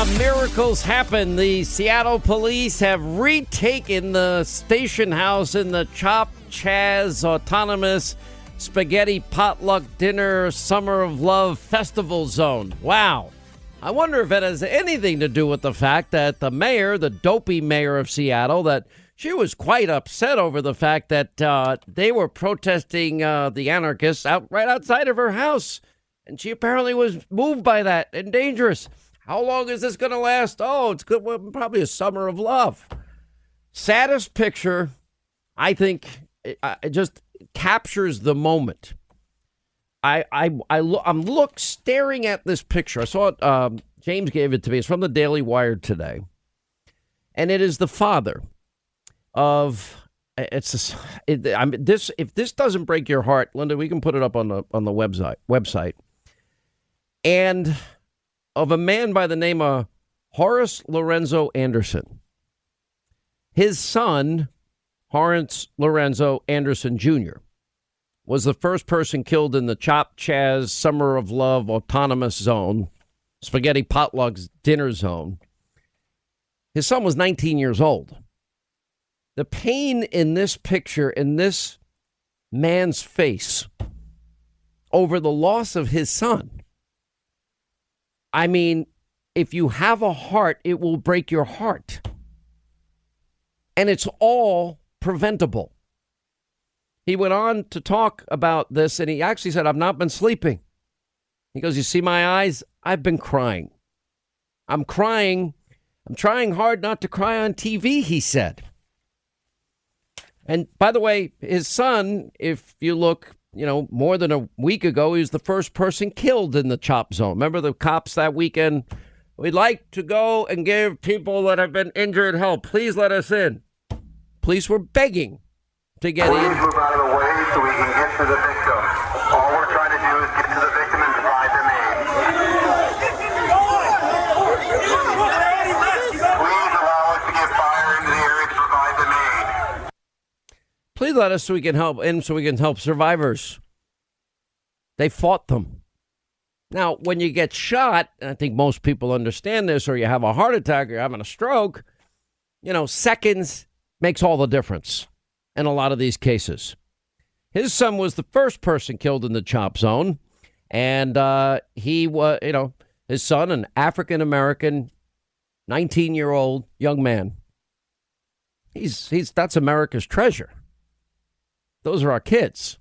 of miracles happen. The Seattle police have retaken the station house in the Chop Chaz Autonomous Spaghetti Potluck Dinner Summer of Love Festival Zone. Wow. I wonder if it has anything to do with the fact that the mayor, the dopey mayor of Seattle, that she was quite upset over the fact that uh, they were protesting uh, the anarchists out right outside of her house. And she apparently was moved by that and dangerous. How long is this going to last? Oh, it's good. Well, probably a summer of love. Saddest picture, I think, it, it just captures the moment. I I I look, I'm look staring at this picture. I saw it. Um, James gave it to me. It's from the Daily Wire today, and it is the father of. It's it, I'm this. If this doesn't break your heart, Linda, we can put it up on the on the website website. And of a man by the name of Horace Lorenzo Anderson. His son, Horace Lorenzo Anderson Jr., was the first person killed in the Chop Chaz Summer of Love Autonomous Zone, Spaghetti Potluck's dinner zone. His son was 19 years old. The pain in this picture, in this man's face, over the loss of his son I mean, if you have a heart, it will break your heart. And it's all preventable. He went on to talk about this and he actually said, I've not been sleeping. He goes, You see my eyes? I've been crying. I'm crying. I'm trying hard not to cry on TV, he said. And by the way, his son, if you look you know, more than a week ago, he was the first person killed in the chop zone. Remember the cops that weekend? We'd like to go and give people that have been injured help. Please let us in. Police were begging to get Please in. move out of the way so we can get to the victim. All we're trying to do is get to the victim and provide them aid. Please allow us to get fire into the area to provide them aid. Please let us so we can help in so we can help survivors. They fought them. Now, when you get shot, I think most people understand this, or you have a heart attack or you're having a stroke, you know, seconds makes all the difference in a lot of these cases. His son was the first person killed in the chop zone, and uh, he was, you know, his son, an African American, 19 year old young man. He's he's that's America's treasure. Those are our kids.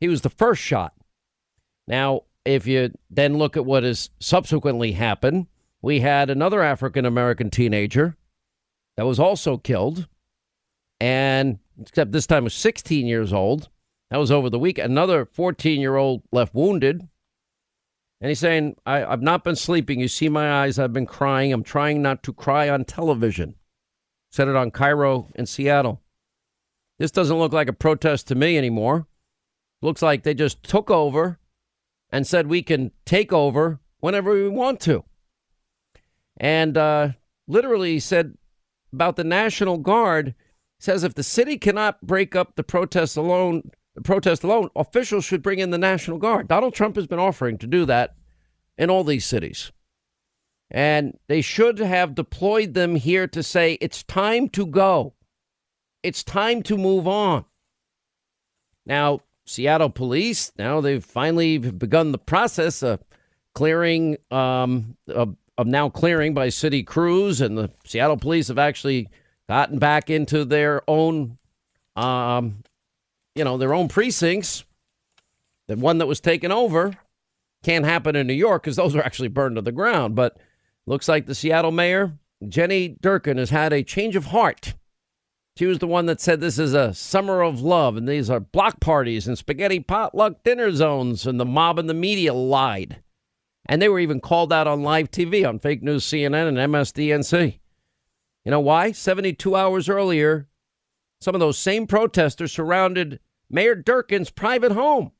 He was the first shot. Now, if you then look at what has subsequently happened, we had another African American teenager that was also killed. And except this time was 16 years old. That was over the week. Another 14 year old left wounded. And he's saying, I, I've not been sleeping. You see my eyes. I've been crying. I'm trying not to cry on television. Said it on KIRO in Seattle. This doesn't look like a protest to me anymore. Looks like they just took over and said we can take over whenever we want to. And uh, literally said about the National Guard says if the city cannot break up the protest alone, the protest alone, officials should bring in the National Guard. Donald Trump has been offering to do that in all these cities. And they should have deployed them here to say it's time to go. It's time to move on. Now, Seattle police, now they've finally begun the process of clearing, um, of, of now clearing by city crews, and the Seattle police have actually gotten back into their own, um, you know, their own precincts. The one that was taken over can't happen in New York because those are actually burned to the ground. But looks like the Seattle mayor, Jenny Durkan, has had a change of heart. She was the one that said this is a summer of love and these are block parties and spaghetti potluck dinner zones, and the mob and the media lied. And they were even called out on live TV on fake news CNN and MSDNC. You know why? 72 hours earlier, some of those same protesters surrounded Mayor Durkan's private home,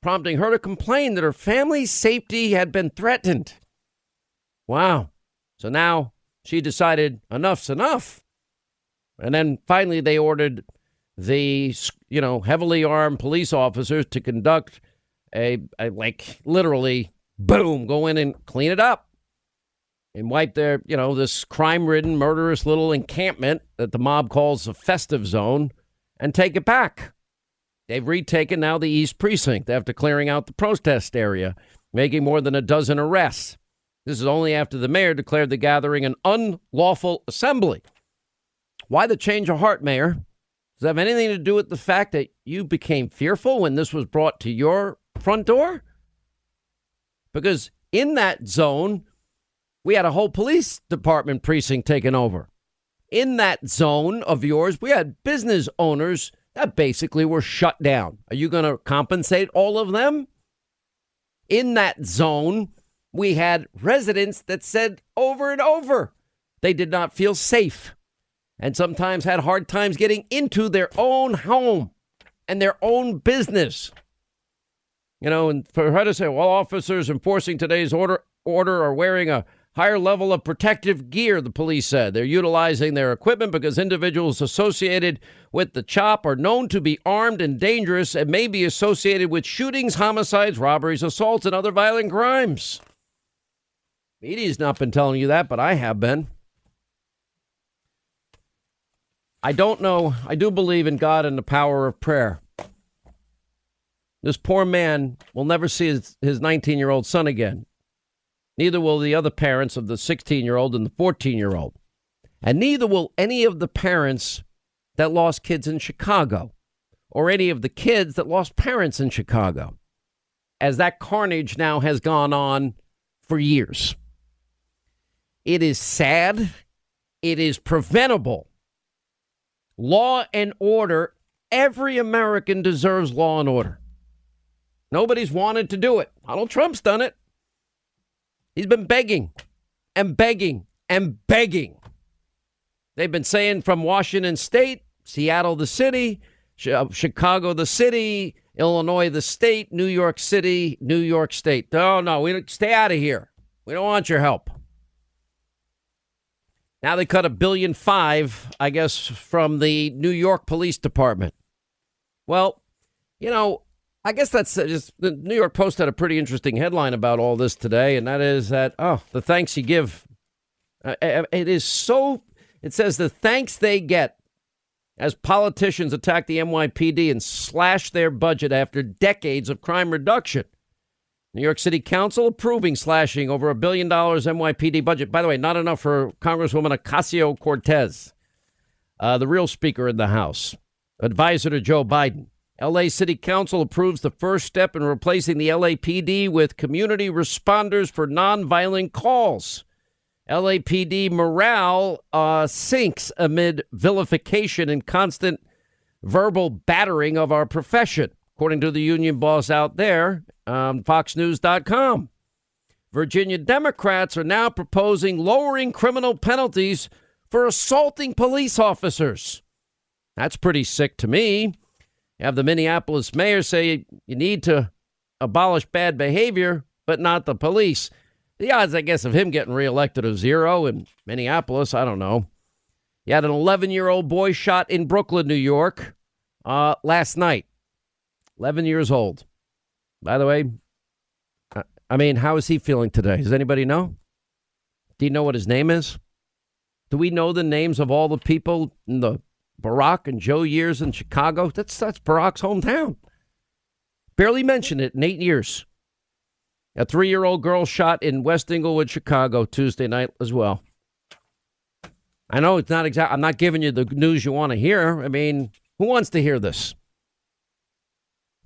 prompting her to complain that her family's safety had been threatened. Wow. So now she decided enough's enough. And then finally, they ordered the you know heavily armed police officers to conduct a, a like literally boom go in and clean it up. and wipe their, you know, this crime ridden, murderous little encampment that the mob calls a festive zone and take it back. They've retaken now the East Precinct after clearing out the protest area, making more than a dozen arrests. This is only after the mayor declared the gathering an unlawful assembly. Why the change of heart, Mayor? Does that have anything to do with the fact that you became fearful when this was brought to your front door? Because in that zone, we had a whole police department precinct taken over. In that zone of yours, we had business owners that basically were shut down. Are you going to compensate all of them? In that zone, we had residents that said over and over they did not feel safe and sometimes had hard times getting into their own home and their own business. You know, and for her to say, well, officers enforcing today's order order are wearing a higher level of protective gear, the police said. They're utilizing their equipment because individuals associated with the chop are known to be armed and dangerous and may be associated with shootings, homicides, robberies, assaults, and other violent crimes. Media's not been telling you that, but I have been. I don't know. I do believe in God and the power of prayer. This poor man will never see his, his 19 year old son again. Neither will the other parents of the 16 year old and the 14 year old. And neither will any of the parents that lost kids in Chicago or any of the kids that lost parents in Chicago, as that carnage now has gone on for years. It is sad. It is preventable. Law and order. Every American deserves law and order. Nobody's wanted to do it. Donald Trump's done it. He's been begging and begging and begging. They've been saying from Washington State, Seattle, the city, uh, Chicago, the city, Illinois, the state, New York City, New York State. No, no, we stay out of here. We don't want your help. Now they cut a billion five, I guess, from the New York Police Department. Well, you know, I guess that's uh, just the New York Post had a pretty interesting headline about all this today, and that is that oh, the thanks you give. Uh, uh it is so. It says the thanks they get as politicians attack the NYPD and slash their budget after decades of crime reduction. New York City Council approving slashing over a billion dollars NYPD budget. By the way, not enough for Congresswoman Ocasio Cortez, uh, the real speaker in the House, advisor to Joe Biden. LA City Council approves the first step in replacing the LAPD with community responders for nonviolent calls. LAPD morale uh, sinks amid vilification and constant verbal battering of our profession, according to the union boss out there, um, FoxNews.com. Virginia Democrats are now proposing lowering criminal penalties for assaulting police officers. That's pretty sick to me You have the Minneapolis mayor say you need to abolish bad behavior, but not the police. The odds, I guess, of him getting reelected are zero in Minneapolis. I don't know. You had an 11 year old boy shot in Brooklyn, New York, uh, last night. 11 years old. By the way, I mean, how is he feeling today? Does anybody know? Do you know what his name is? Do we know the names of all the people in the Barack and Joe years in Chicago. That's that's Barack's hometown. Barely mentioned it in eight years. A three year old girl shot in West Englewood, Chicago, Tuesday night as well. I know it's not exact. I'm not giving you the news you want to hear. I mean, who wants to hear this?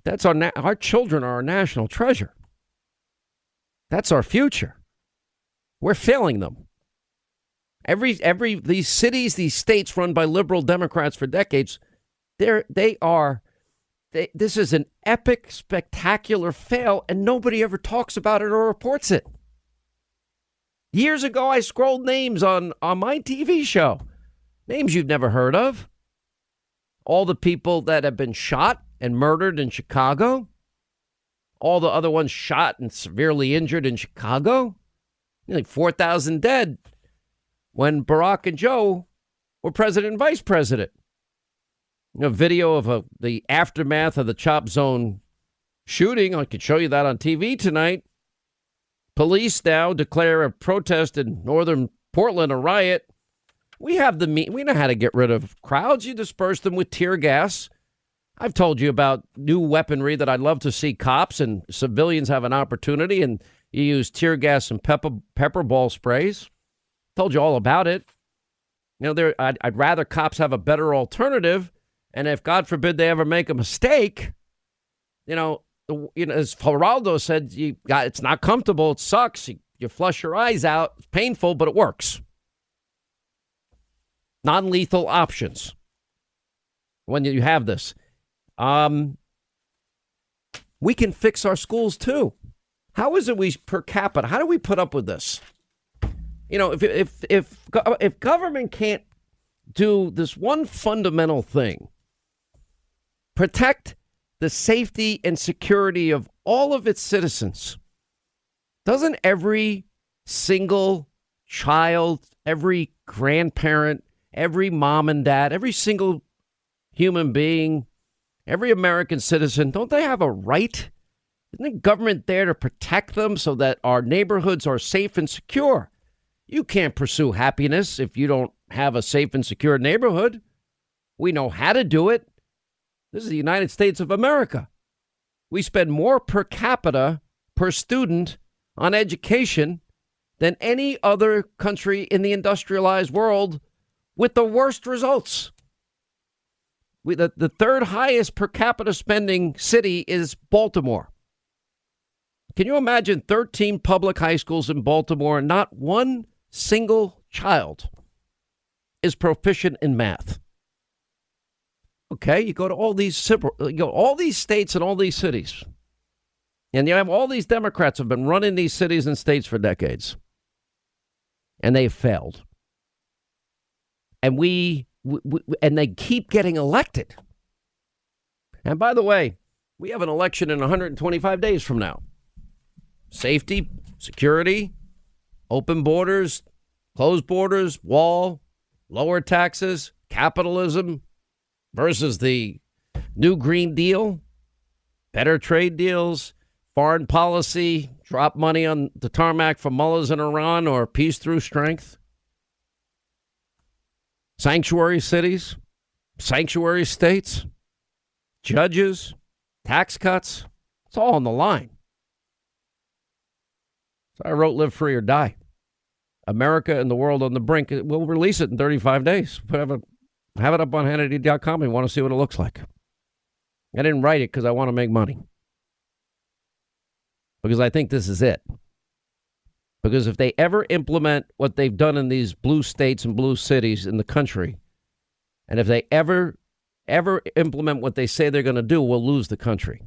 That's our na- our children are our national treasure. That's our future. We're failing them. Every every these cities, these states run by liberal Democrats for decades, they're they are they, this is an epic, spectacular fail, and nobody ever talks about it or reports it. Years ago, I scrolled names on, on my TV show, names you've never heard of. All the people that have been shot and murdered in Chicago, all the other ones shot and severely injured in Chicago, nearly 4,000 dead when Barack and Joe were president and vice president. A video of a, the aftermath of the Chop Zone shooting. I could show you that on TV tonight. Police now declare a protest in northern Portland a riot. We have the me- we know how to get rid of crowds. You disperse them with tear gas. I've told you about new weaponry that I'd love to see cops and civilians have an opportunity, and you use tear gas and pepper pepper ball sprays. Told you all about it. You know, there I'd, I'd rather cops have a better alternative, and if God forbid they ever make a mistake, you know, you know, as Geraldo said, you got it's not comfortable. It sucks. You, you flush your eyes out. It's painful, but it works. Non lethal options when you have this. Um, we can fix our schools too. How is it we per capita? How do we put up with this? You know, if if if if government can't do this one fundamental thing, protect the safety and security of all of its citizens. Doesn't every single child, every grandparent, every mom and dad, every single human being, every American citizen, don't they have a right? Isn't the government there to protect them so that our neighborhoods are safe and secure? You can't pursue happiness if you don't have a safe and secure neighborhood. We know how to do it. This is the United States of America. We spend more per capita per student on education than any other country in the industrialized world with the worst results. We, the, the third highest per capita spending city is Baltimore. Can you imagine 13 public high schools in Baltimore and not one single child is proficient in math? Okay, you go to all these you go all these states and all these cities, and you have all these Democrats have been running these cities and states for decades, and they have failed. And we, and they keep getting elected. And by the way, we have an election in 125 days from now. Safety, security, open borders, closed borders, wall, lower taxes, capitalism, versus the new Green Deal, better trade deals, foreign policy, drop money on the tarmac for mullahs in Iran, or peace through strength. Sanctuary cities, sanctuary states, judges, tax cuts. It's all on the line. So I wrote Live Free or Die. America and the world on the brink. We'll release it in 35 days. Have a have it up on Hannity.com and want to see what it looks like. I didn't write it because I want to make money. Because I think this is it. Because if they ever implement what they've done in these blue states and blue cities in the country, and if they ever, ever implement what they say they're going to do, we'll lose the country.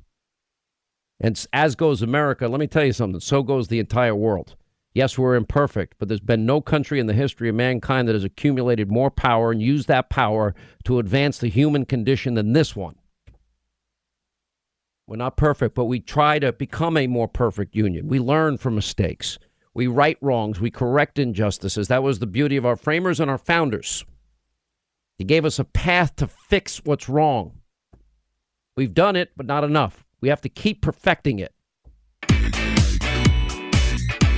And as goes America, let me tell you something, so goes the entire world. Yes, we're imperfect, but there's been no country in the history of mankind that has accumulated more power and used that power to advance the human condition than this one. We're not perfect, but we try to become a more perfect union. We learn from mistakes. We right wrongs. We correct injustices. That was the beauty of our framers and our founders. They gave us a path to fix what's wrong. We've done it, but not enough. We have to keep perfecting it.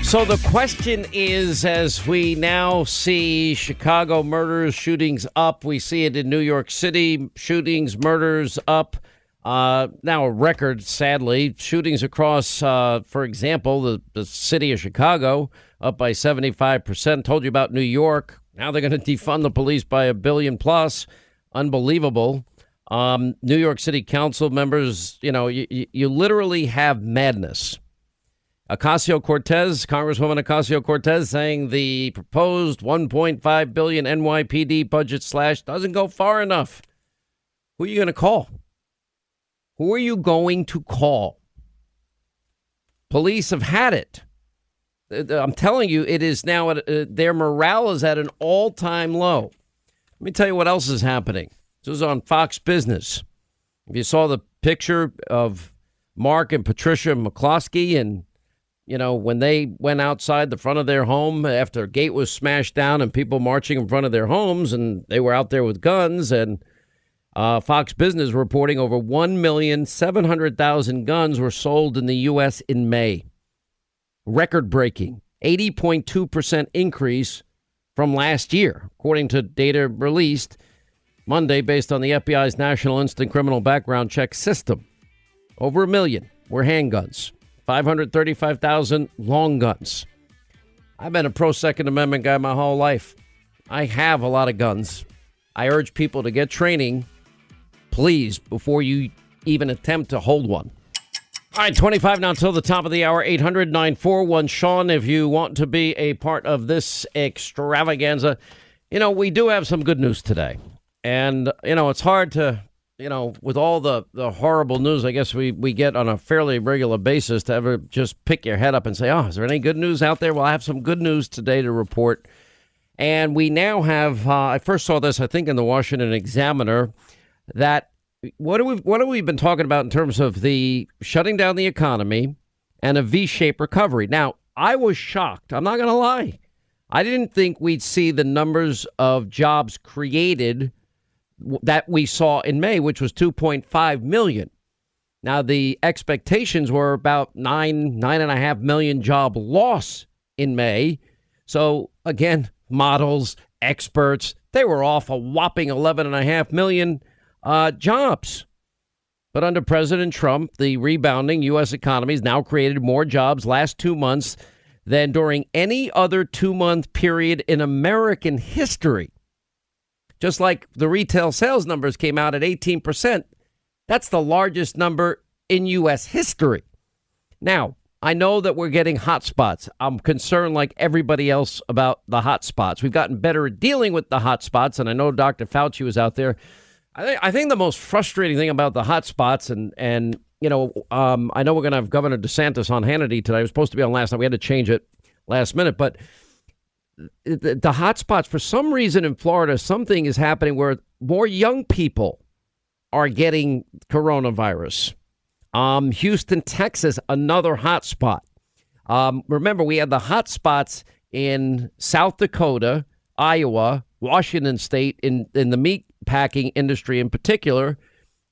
So the question is as we now see Chicago murders, shootings up, we see it in New York City, shootings, murders up. Uh, now a record, sadly. Shootings across, uh, for example, the, the city of Chicago up by 75%. Told you about New York. Now they're going to defund the police by a billion plus. Unbelievable. Um, New York City Council members, you know, you, you literally have madness Ocasio Cortez, Congresswoman Ocasio Cortez, saying the proposed 1.5 billion NYPD budget slash doesn't go far enough. Who are you going to call? Who are you going to call? Police have had it. Uh, I'm telling you, it is now at, uh, their morale is at an all time low. Let me tell you what else is happening. This was on Fox Business. If you saw the picture of Mark and Patricia McCloskey and you know, when they went outside the front of their home after a gate was smashed down and people marching in front of their homes, and they were out there with guns. And uh, Fox Business reporting over 1,700,000 guns were sold in the U.S. in May. record breaking 80.2% increase from last year, according to data released Monday based on the FBI's National Instant Criminal Background Check System. Over a million were handguns, 535,000 long guns. I've been a pro Second Amendment guy my whole life. I have a lot of guns. I urge people to get training, please, before you even attempt to hold one. All right, 25 now until the top of the hour, 800 941 Sean, if you want to be a part of this extravaganza. You know, we do have some good news today. And, you know, it's hard to, you know, with all the, the horrible news I guess we, we get on a fairly regular basis to ever just pick your head up and say, oh, is there any good news out there? Well, I have some good news today to report. And we now have, uh, I first saw this, I think, in the Washington Examiner, that what do we what have we been talking about in terms of the shutting down the economy and a V-shaped recovery? Now, I was shocked. I'm not going to lie. I didn't think we'd see the numbers of jobs created that we saw in May, which was 2.5 million. Now, the expectations were about nine, nine and a half million job loss in May. So, again, models, experts, they were off a whopping 11 and a half million uh, jobs. But under President Trump, the rebounding U.S. economy has now created more jobs last two months than during any other two month period in American history. Just like the retail sales numbers came out at 18%, that's the largest number in U.S. history. Now, I know that we're getting hot spots. I'm concerned, like everybody else, about the hot spots. We've gotten better at dealing with the hot spots, and I know Dr. Fauci was out there I think I think the most frustrating thing about the hot spots and and you know um, I know we're going to have Governor DeSantis on Hannity today. I was supposed to be on last night. We had to change it last minute, but the, the hot spots for some reason in Florida, something is happening where more young people are getting coronavirus. Um, Houston, Texas, another hot spot. Um, remember, we had the hot spots in South Dakota, Iowa, Washington State, in in the meat packing industry in particular.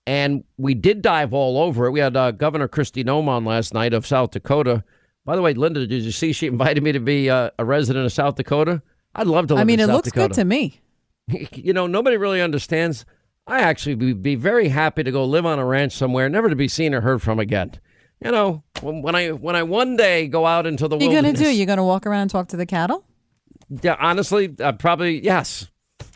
And we did dive all over it. We had uh, Governor Kristi Noem on last night of South Dakota. By the way, Linda, did you see she invited me to be uh, a resident of South Dakota? I'd love to live I mean, it South looks Dakota. good to me. you know, nobody really understands. I actually would be very happy to go live on a ranch somewhere, never to be seen or heard from again. You know, when, when I when I one day go out into the What are you gonna do? You're gonna walk around and talk to the cattle? yeah, honestly, uh, probably yes.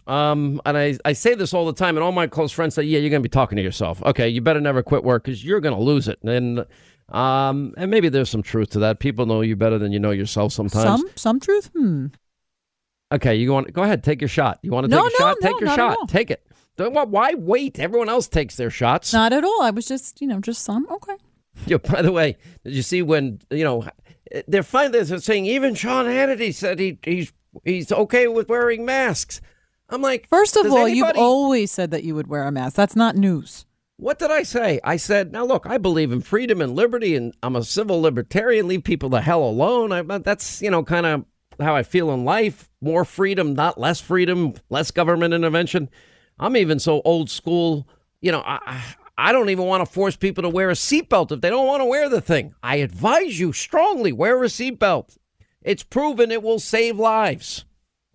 Um, and I, I say this all the time, and all my close friends say, "Yeah, you're gonna be talking to yourself. Okay, you better never quit work because you're gonna lose it." And um, and maybe there's some truth to that. People know you better than you know yourself sometimes. Some some truth? Hmm. Okay, you want to go ahead, take your shot. You want to No, take a no, shot? no, take your shot. Take it. Don't, why- why wait? Everyone else takes their shots. Not at all. I was just, you know, just some. Okay. Yeah, by the way, did you see when you know they're finally they're saying even Sean Hannity said he he's he's okay with wearing masks. I'm like, First of all, you've always said that you would wear a mask. That's not news. What did I say? I said, now look, I believe in freedom and liberty, and I'm a civil libertarian. Leave people the hell alone. I, that's you know kind of how I feel in life. More freedom, not less freedom, less government intervention. I'm even so old school. You know, I- I don't even want to force people to wear a seatbelt if they don't want to wear the thing. I advise you strongly wear a seatbelt. It's proven it will save lives.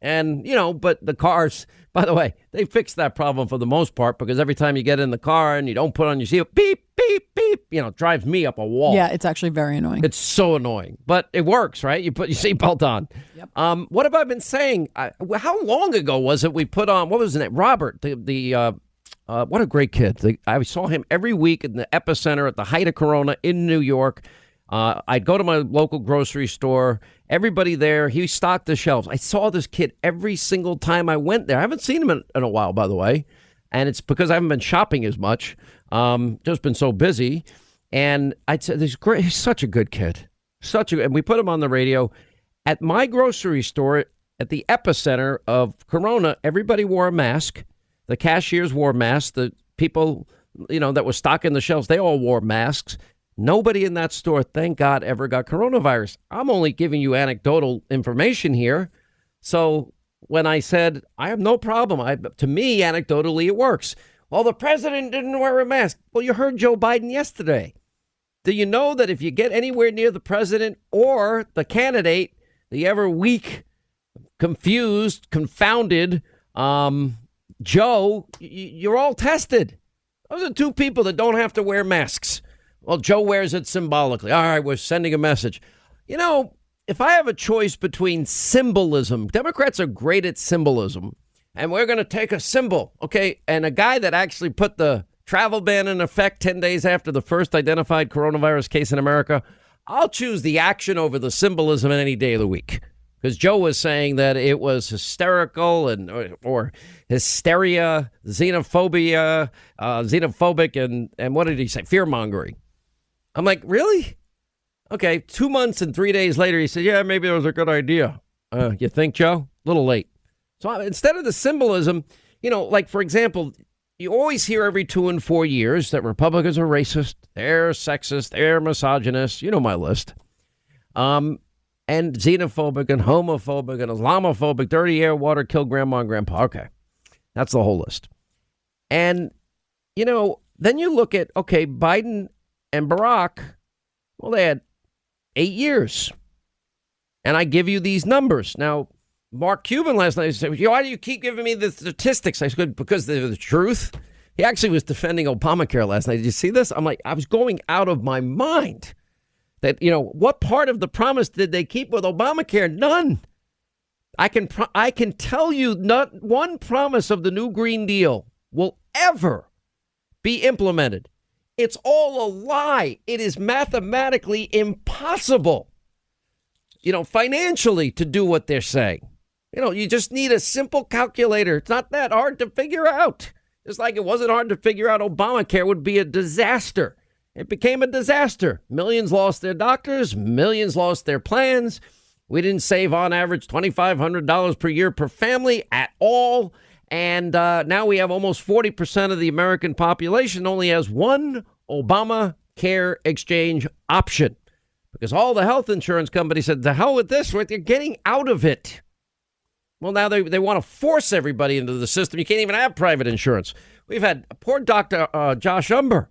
And, you know, but the cars, by the way, they fixed that problem for the most part because every time you get in the car and you don't put on your seatbelt, beep, beep, beep, you know, drives me up a wall. Yeah, it's actually very annoying. It's so annoying, but it works, right? You put your seatbelt on. Yep. Um, what have I been saying? I, how long ago was it we put on? What was his name? Robert, the the uh, uh, what a great kid. The, I saw him every week in the epicenter at the height of Corona in New York. Uh, I'd go to my local grocery store. Everybody there, he stocked the shelves. I saw this kid every single time I went there. I haven't seen him in, in a while, by the way, and it's because I haven't been shopping as much. Um, just been so busy. And I'd say this great. He's such a good kid, such a. And we put him on the radio at my grocery store at the epicenter of Corona. Everybody wore a mask. The cashiers wore masks. The people, you know, that were stocking the shelves, they all wore masks. Nobody in that store, thank God, ever got coronavirus. I'm only giving you anecdotal information here. So when I said I have no problem, I, to me, anecdotally, it works. Well, the president didn't wear a mask. Well, you heard Joe Biden yesterday. Do you know that if you get anywhere near the president or the candidate, the ever weak, confused, confounded um, Joe, you're all tested. Those are two people that don't have to wear masks. Well, Joe wears it symbolically. All right, we're sending a message. You know, if I have a choice between symbolism, Democrats are great at symbolism, and we're going to take a symbol, okay? And a guy that actually put the travel ban in effect 10 days after the first identified coronavirus case in America, I'll choose the action over the symbolism any day of the week. Because Joe was saying that it was hysterical and or, or hysteria, xenophobia, uh, xenophobic, and and what did he say? Fear mongering. I'm like, really? Okay, two months and three days later, he said, yeah, maybe it was a good idea. Uh, you think, Joe? A little late. So instead of the symbolism, you know, like for example, you always hear every two and four years that Republicans are racist, they're sexist, they're misogynist. You know my list. Um, and xenophobic and homophobic and Islamophobic, dirty air, water, kill grandma and grandpa. Okay. That's the whole list. And, you know, then you look at, okay, Biden and Barack, well, they had eight years. And I give you these numbers. Now, Mark Cuban last night said, Why do you keep giving me the statistics? I said, Because they're the truth. He actually was defending Obamacare last night. Did you see this? I'm like, I was going out of my mind. That, you know, what part of the promise did they keep with Obamacare? None. I can pro- I can tell you not one promise of the new Green Deal will ever be implemented. It's all a lie. It is mathematically impossible, you know, financially to do what they're saying. You know, you just need a simple calculator. It's not that hard to figure out. Just like it wasn't hard to figure out Obamacare would be a disaster. It became a disaster. Millions lost their doctors, millions lost their plans. We didn't save on average $2,500 per year per family at all. And uh, now we have almost 40% of the American population only has one Obama Care exchange option because all the health insurance companies said, the hell with this, right? They're getting out of it. Well, now they, they want to force everybody into the system. You can't even have private insurance. We've had poor Dr. Uh, Josh Umbehr.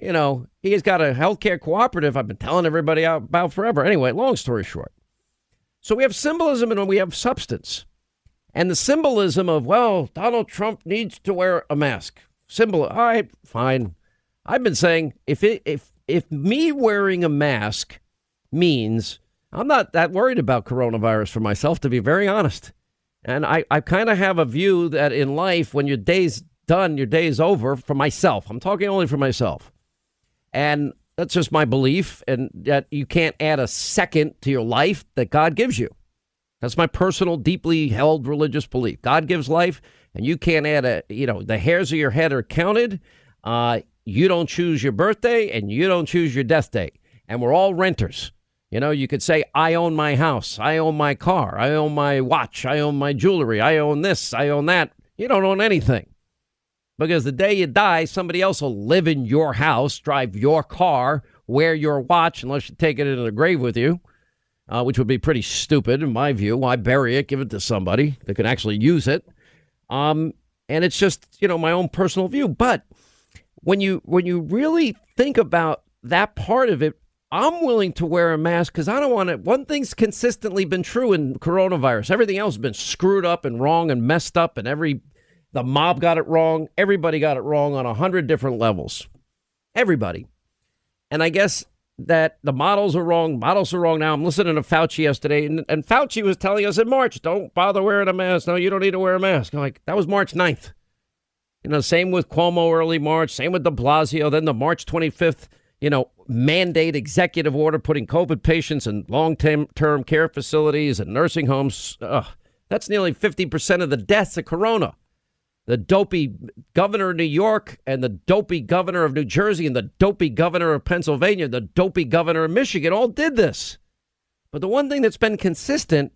You know, he's got a healthcare cooperative I've been telling everybody about forever. Anyway, long story short. So we have symbolism and we have substance. And the symbolism of, well, Donald Trump needs to wear a mask. Symbol, all right, fine. I've been saying if it, if if me wearing a mask means I'm not that worried about coronavirus for myself, to be very honest. And I, I kind of have a view that in life, when your day's done, your day's over for myself. I'm talking only for myself. And that's just my belief, and that you can't add a second to your life that God gives you. That's my personal, deeply held religious belief. God gives life, and you can't add a, you know, the hairs of your head are counted. Uh, you don't choose your birthday, and you don't choose your death date. And we're all renters. You know, you could say, I own my house, I own my car, I own my watch, I own my jewelry, I own this, I own that. You don't own anything. Because the day you die, somebody else will live in your house, drive your car, wear your watch, unless you take it into the grave with you, uh, which would be pretty stupid in my view. Why bury it? Give it to somebody that can actually use it. Um, and it's just, you know, my own personal view. But when you when you really think about that part of it, I'm willing to wear a mask because I don't want to. One thing's consistently been true in coronavirus. Everything else has been screwed up and wrong and messed up, and every the mob got it wrong. Everybody got it wrong on a hundred different levels. Everybody. And I guess that the models are wrong. Models are wrong now. I'm listening to Fauci yesterday, and, and Fauci was telling us in March, don't bother wearing a mask. No, you don't need to wear a mask. I'm like, that was March 9th. You know, same with Cuomo early March, same with de Blasio. Then the March 25th, you know, mandate executive order putting COVID patients in long term care facilities and nursing homes. Ugh, that's nearly 50% of the deaths of corona. The dopey governor of New York and the dopey governor of New Jersey and the dopey governor of Pennsylvania, the dopey governor of Michigan all did this. But the one thing that's been consistent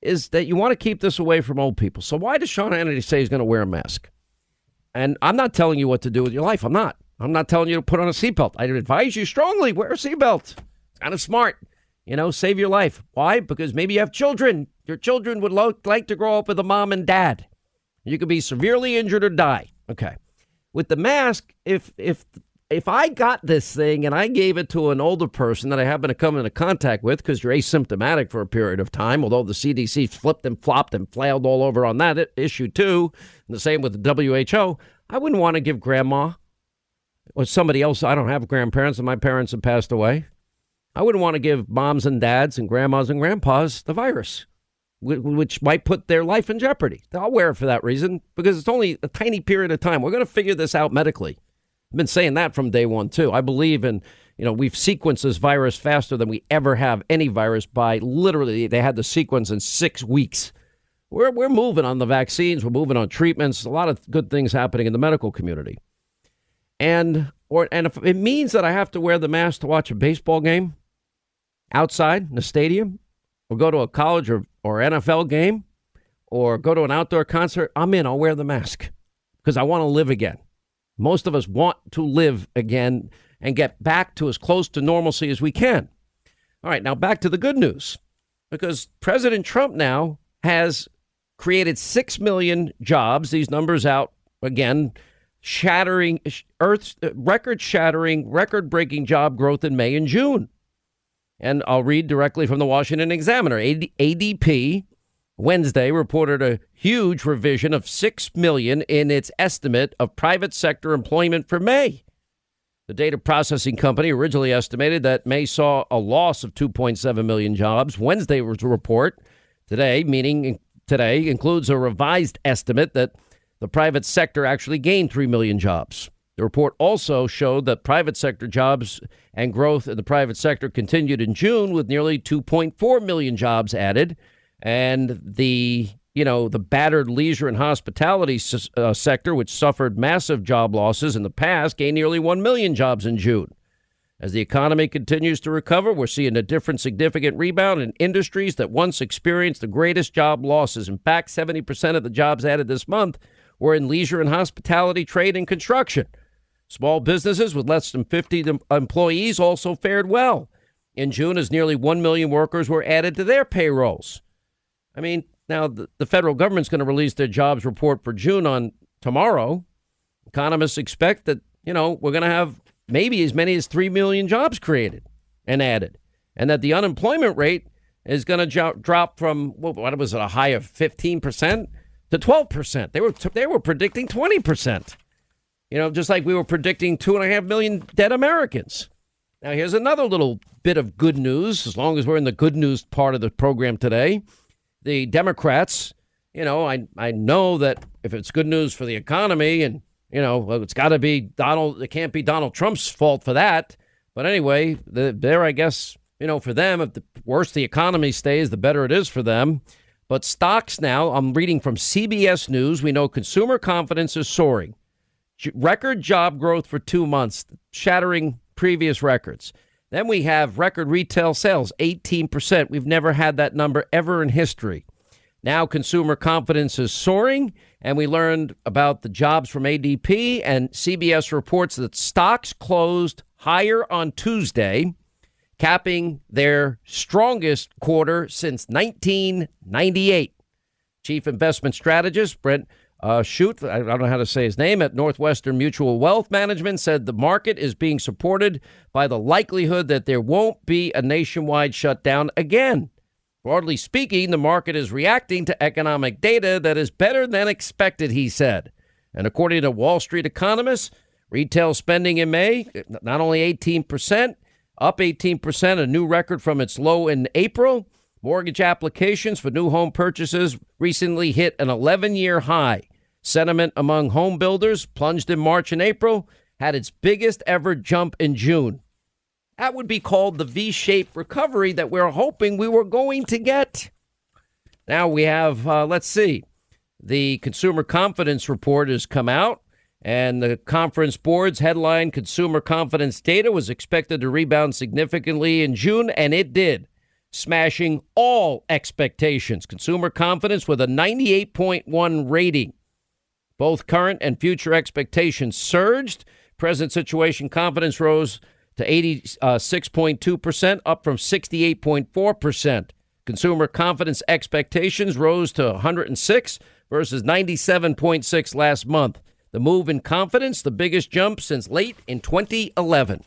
is that you want to keep this away from old people. So why does Sean Hannity say he's going to wear a mask? And I'm not telling you what to do with your life. I'm not. I'm not telling you to put on a seatbelt. I advise you strongly wear a seatbelt. It's kind of smart. You know, save your life. Why? Because maybe you have children. Your children would lo- like to grow up with a mom and dad. You could be severely injured or die. Okay. With the mask, if if if I got this thing and I gave it to an older person that I happen to come into contact with because you're asymptomatic for a period of time, although the CDC flipped and flopped and flailed all over on that issue too, and the same with the WHO, I wouldn't want to give grandma or somebody else. I don't have grandparents, and my parents have passed away. I wouldn't want to give moms and dads and grandmas and grandpas the virus, which might put their life in jeopardy. I'll wear it for that reason because it's only a tiny period of time. We're going to figure this out medically. I've been saying that from day one, too. I believe in, you know, we've sequenced this virus faster than we ever have any virus by literally, they had the sequence in six weeks. We're, we're moving on the vaccines, we're moving on treatments, a lot of good things happening in the medical community. And or and if it means that I have to wear the mask to watch a baseball game outside in the stadium, or go to a college or, or NFL game, or go to an outdoor concert, I'm in. I'll wear the mask because I want to live again. Most of us want to live again and get back to as close to normalcy as we can. All right, now back to the good news because President Trump now has created 6 million jobs. These numbers out again, shattering, earth uh, record shattering, record breaking job growth in May and June. And I'll read directly from the Washington Examiner. ADP Wednesday reported a huge revision of 6 million in its estimate of private sector employment for May. The data processing company originally estimated that May saw a loss of 2.7 million jobs. Wednesday was report today, meaning today, includes a revised estimate that the private sector actually gained 3 million jobs. The report also showed that private sector jobs and growth in the private sector continued in June with nearly 2.4 million jobs added and the you know the battered leisure and hospitality uh, sector, which suffered massive job losses in the past, gained nearly one million jobs in June. As the economy continues to recover, we're seeing a different significant rebound in industries that once experienced the greatest job losses. In fact, 70% of the jobs added this month were in leisure and hospitality, trade, and construction. Small businesses with less than 50 employees also fared well. In June, as nearly 1 million workers were added to their payrolls. I mean, now the, the federal government's going to release their jobs report for June on tomorrow. Economists expect that, you know, we're going to have maybe as many as 3 million jobs created and added, and that the unemployment rate is going to jo- drop from what was it, a high of 15% to 12%. They were, they were predicting 20%. You know, just like we were predicting two and a half million dead Americans. Now, here's another little bit of good news, as long as we're in the good news part of the program today the Democrats, you know, I I know that if it's good news for the economy and you know, well, it's got to be Donald. It can't be Donald Trump's fault for that. But anyway, the, there, I guess, you know, for them, if the worse the economy stays, the better it is for them. But stocks now, I'm reading from CBS News. We know consumer confidence is soaring. J- record job growth for two months, shattering previous records. Then we have record retail sales, 18%. We've never had that number ever in history. Now consumer confidence is soaring, and we learned about the jobs from ADP, and CBS reports that stocks closed higher on Tuesday, capping their strongest quarter since 1998. Chief investment strategist Brent uh, Shoot, I don't know how to say his name, at Northwestern Mutual Wealth Management said the market is being supported by the likelihood that there won't be a nationwide shutdown again. Broadly speaking, the market is reacting to economic data that is better than expected, he said. And according to Wall Street economists, retail spending in May, not only 18%, up 18%, a new record from its low in April. Mortgage applications for new home purchases recently hit an 11 year high. Sentiment among home builders plunged in March and April, had its biggest ever jump in June. That would be called the V shaped recovery that we're hoping we were going to get. Now we have, uh, let's see, the Consumer Confidence Report has come out, and the Conference Board's headline Consumer Confidence Data was expected to rebound significantly in June, and it did, smashing all expectations. Consumer confidence with a 98.1 rating. Both current and future expectations surged. Present situation confidence rose to 86.2%, up from 68.4%. Consumer confidence expectations rose to 106 versus 97.6 last month. The move in confidence, the biggest jump since late in 2011.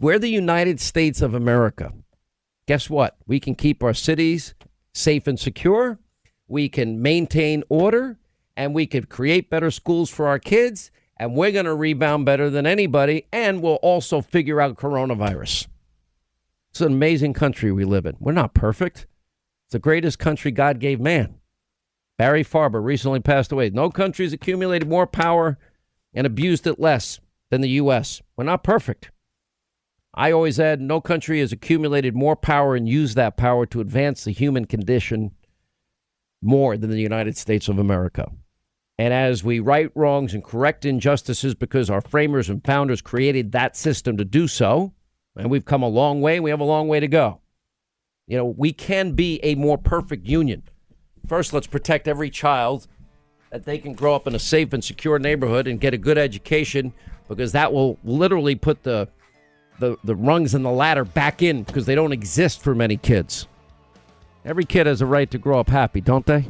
We're the United States of America. Guess what? We can keep our cities safe and secure. We can maintain order and we could create better schools for our kids. And we're going to rebound better than anybody. And we'll also figure out coronavirus. It's an amazing country we live in. We're not perfect. It's the greatest country God gave man. Barry Farber recently passed away. No country's accumulated more power and abused it less than the U.S. We're not perfect. I always add no country has accumulated more power and used that power to advance the human condition more than the United States of America. And as we right wrongs and correct injustices because our framers and founders created that system to do so, and we've come a long way, we have a long way to go. You know, we can be a more perfect union. First, let's protect every child that they can grow up in a safe and secure neighborhood and get a good education because that will literally put the the, the rungs in the ladder back in because they don't exist for many kids. Every kid has a right to grow up happy, don't they?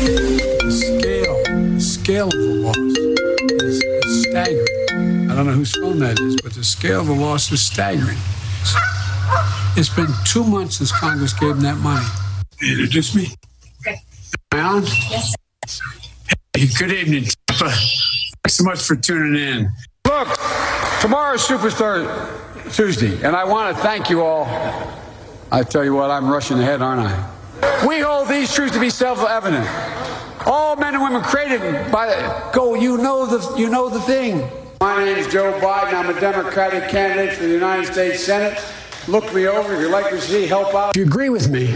The scale, the scale of the loss is, is staggering. I don't know whose phone that is, but the scale of the loss is staggering. It's been two months since Congress gave them that money. You Introduce me. I on? Yes. Hey, good evening, Tampa. Thanks so much for tuning in. Look, tomorrow's Superstar Tuesday, and I want to thank you all. I tell you what, I'm rushing ahead, aren't I? We hold these truths to be self-evident. All men and women created by the go. You know the you know the thing. My name is Joe Biden. I'm a Democratic candidate for the United States Senate. Look me over if you'd like to see help out. If you agree with me,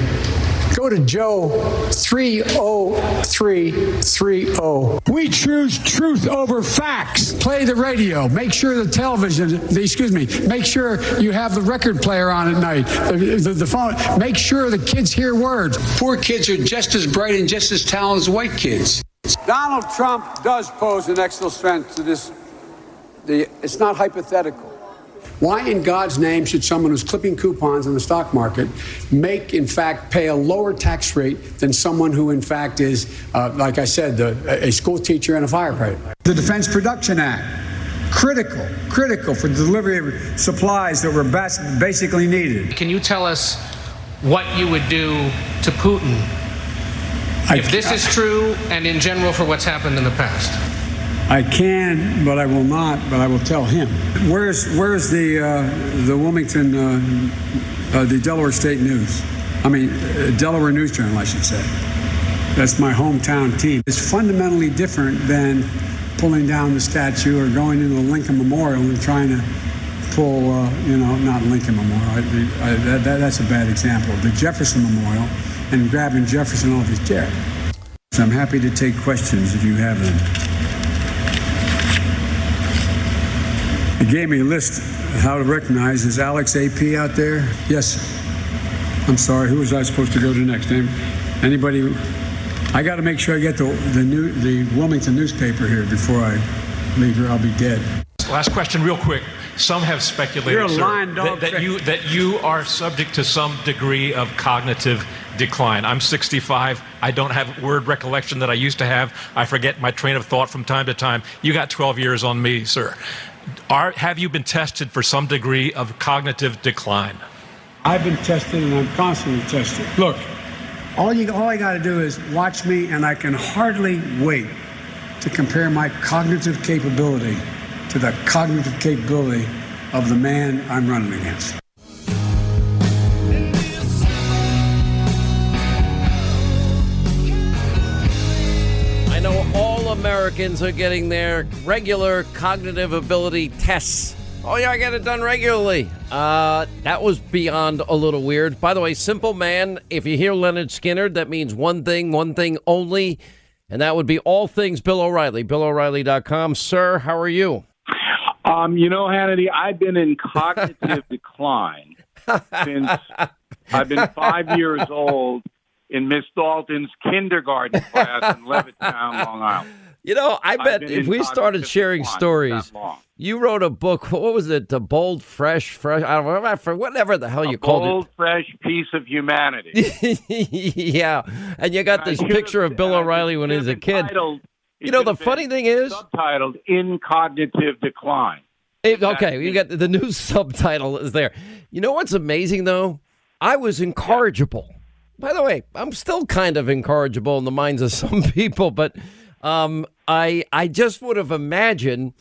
go to Joe 30330. We choose truth over facts. Play the radio. Make sure the television, excuse me, make sure you have the record player on at night. The, the, the phone. Make sure the kids hear words. Poor kids are just as bright and just as talented as white kids. Donald Trump does pose an extra threat to this. The, it's not hypothetical. Why in God's name should someone who's clipping coupons in the stock market make, in fact, pay a lower tax rate than someone who, in fact, is, uh, like I said, the, a school teacher and a firefighter? The Defense Production Act, critical, critical for the delivery of supplies that were bas- basically needed. Can you tell us what you would do to Putin I- if this is true and in general for what's happened in the past? I can, but I will not. But I will tell him. Where's Where's the uh, the Wilmington, uh, uh, the Delaware State News? I mean, uh, Delaware News Journal, I should say. That's my hometown team. It's fundamentally different than pulling down the statue or going into the Lincoln Memorial and trying to pull, uh, you know, not Lincoln Memorial. I, I, that, that, that's a bad example. The Jefferson Memorial and grabbing Jefferson off his chair. So I'm happy to take questions if you have them. Gave me a list of how to recognize. Is Alex AP out there? Yes. I'm sorry. Who was I supposed to go to next? Any- Anybody? I got to make sure I get the the new the Wilmington newspaper here before I leave here. I'll be dead. Last question, real quick. Some have speculated sir, lying that, that you that you are subject to some degree of cognitive decline. I'm 65. I don't have word recollection that I used to have. I forget my train of thought from time to time. You got 12 years on me, sir. Are, have you been tested for some degree of cognitive decline? I've been tested and I'm constantly tested. Look, all you all I got to do is watch me, and I can hardly wait to compare my cognitive capability to the cognitive capability of the man I'm running against. Americans are getting their regular cognitive ability tests. Oh, yeah, I get it done regularly. Uh, that was beyond a little weird. By the way, simple man, if you hear Lynyrd Skynyrd, that means one thing, one thing only, and that would be all things Bill O'Reilly. BillO'Reilly.com. Sir, how are you? Um, you know, Hannity, I've been in cognitive decline since I've been five years old in Miss Dalton's kindergarten class in Levittown, Long Island. You know, I bet if we started sharing stories, you wrote a book. What was it? The Bold, Fresh, Fresh, I don't know, whatever the hell you called Old, fresh piece of humanity. yeah, and you got I this picture of Bill O'Reilly when he was a kid. You know, the funny thing is, subtitled "In Cognitive Decline." it- okay, you got the new subtitle is there. You know what's amazing though? I was incorrigible. By the way, I'm still kind of incorrigible in the minds of some people, but um, I I just would have imagined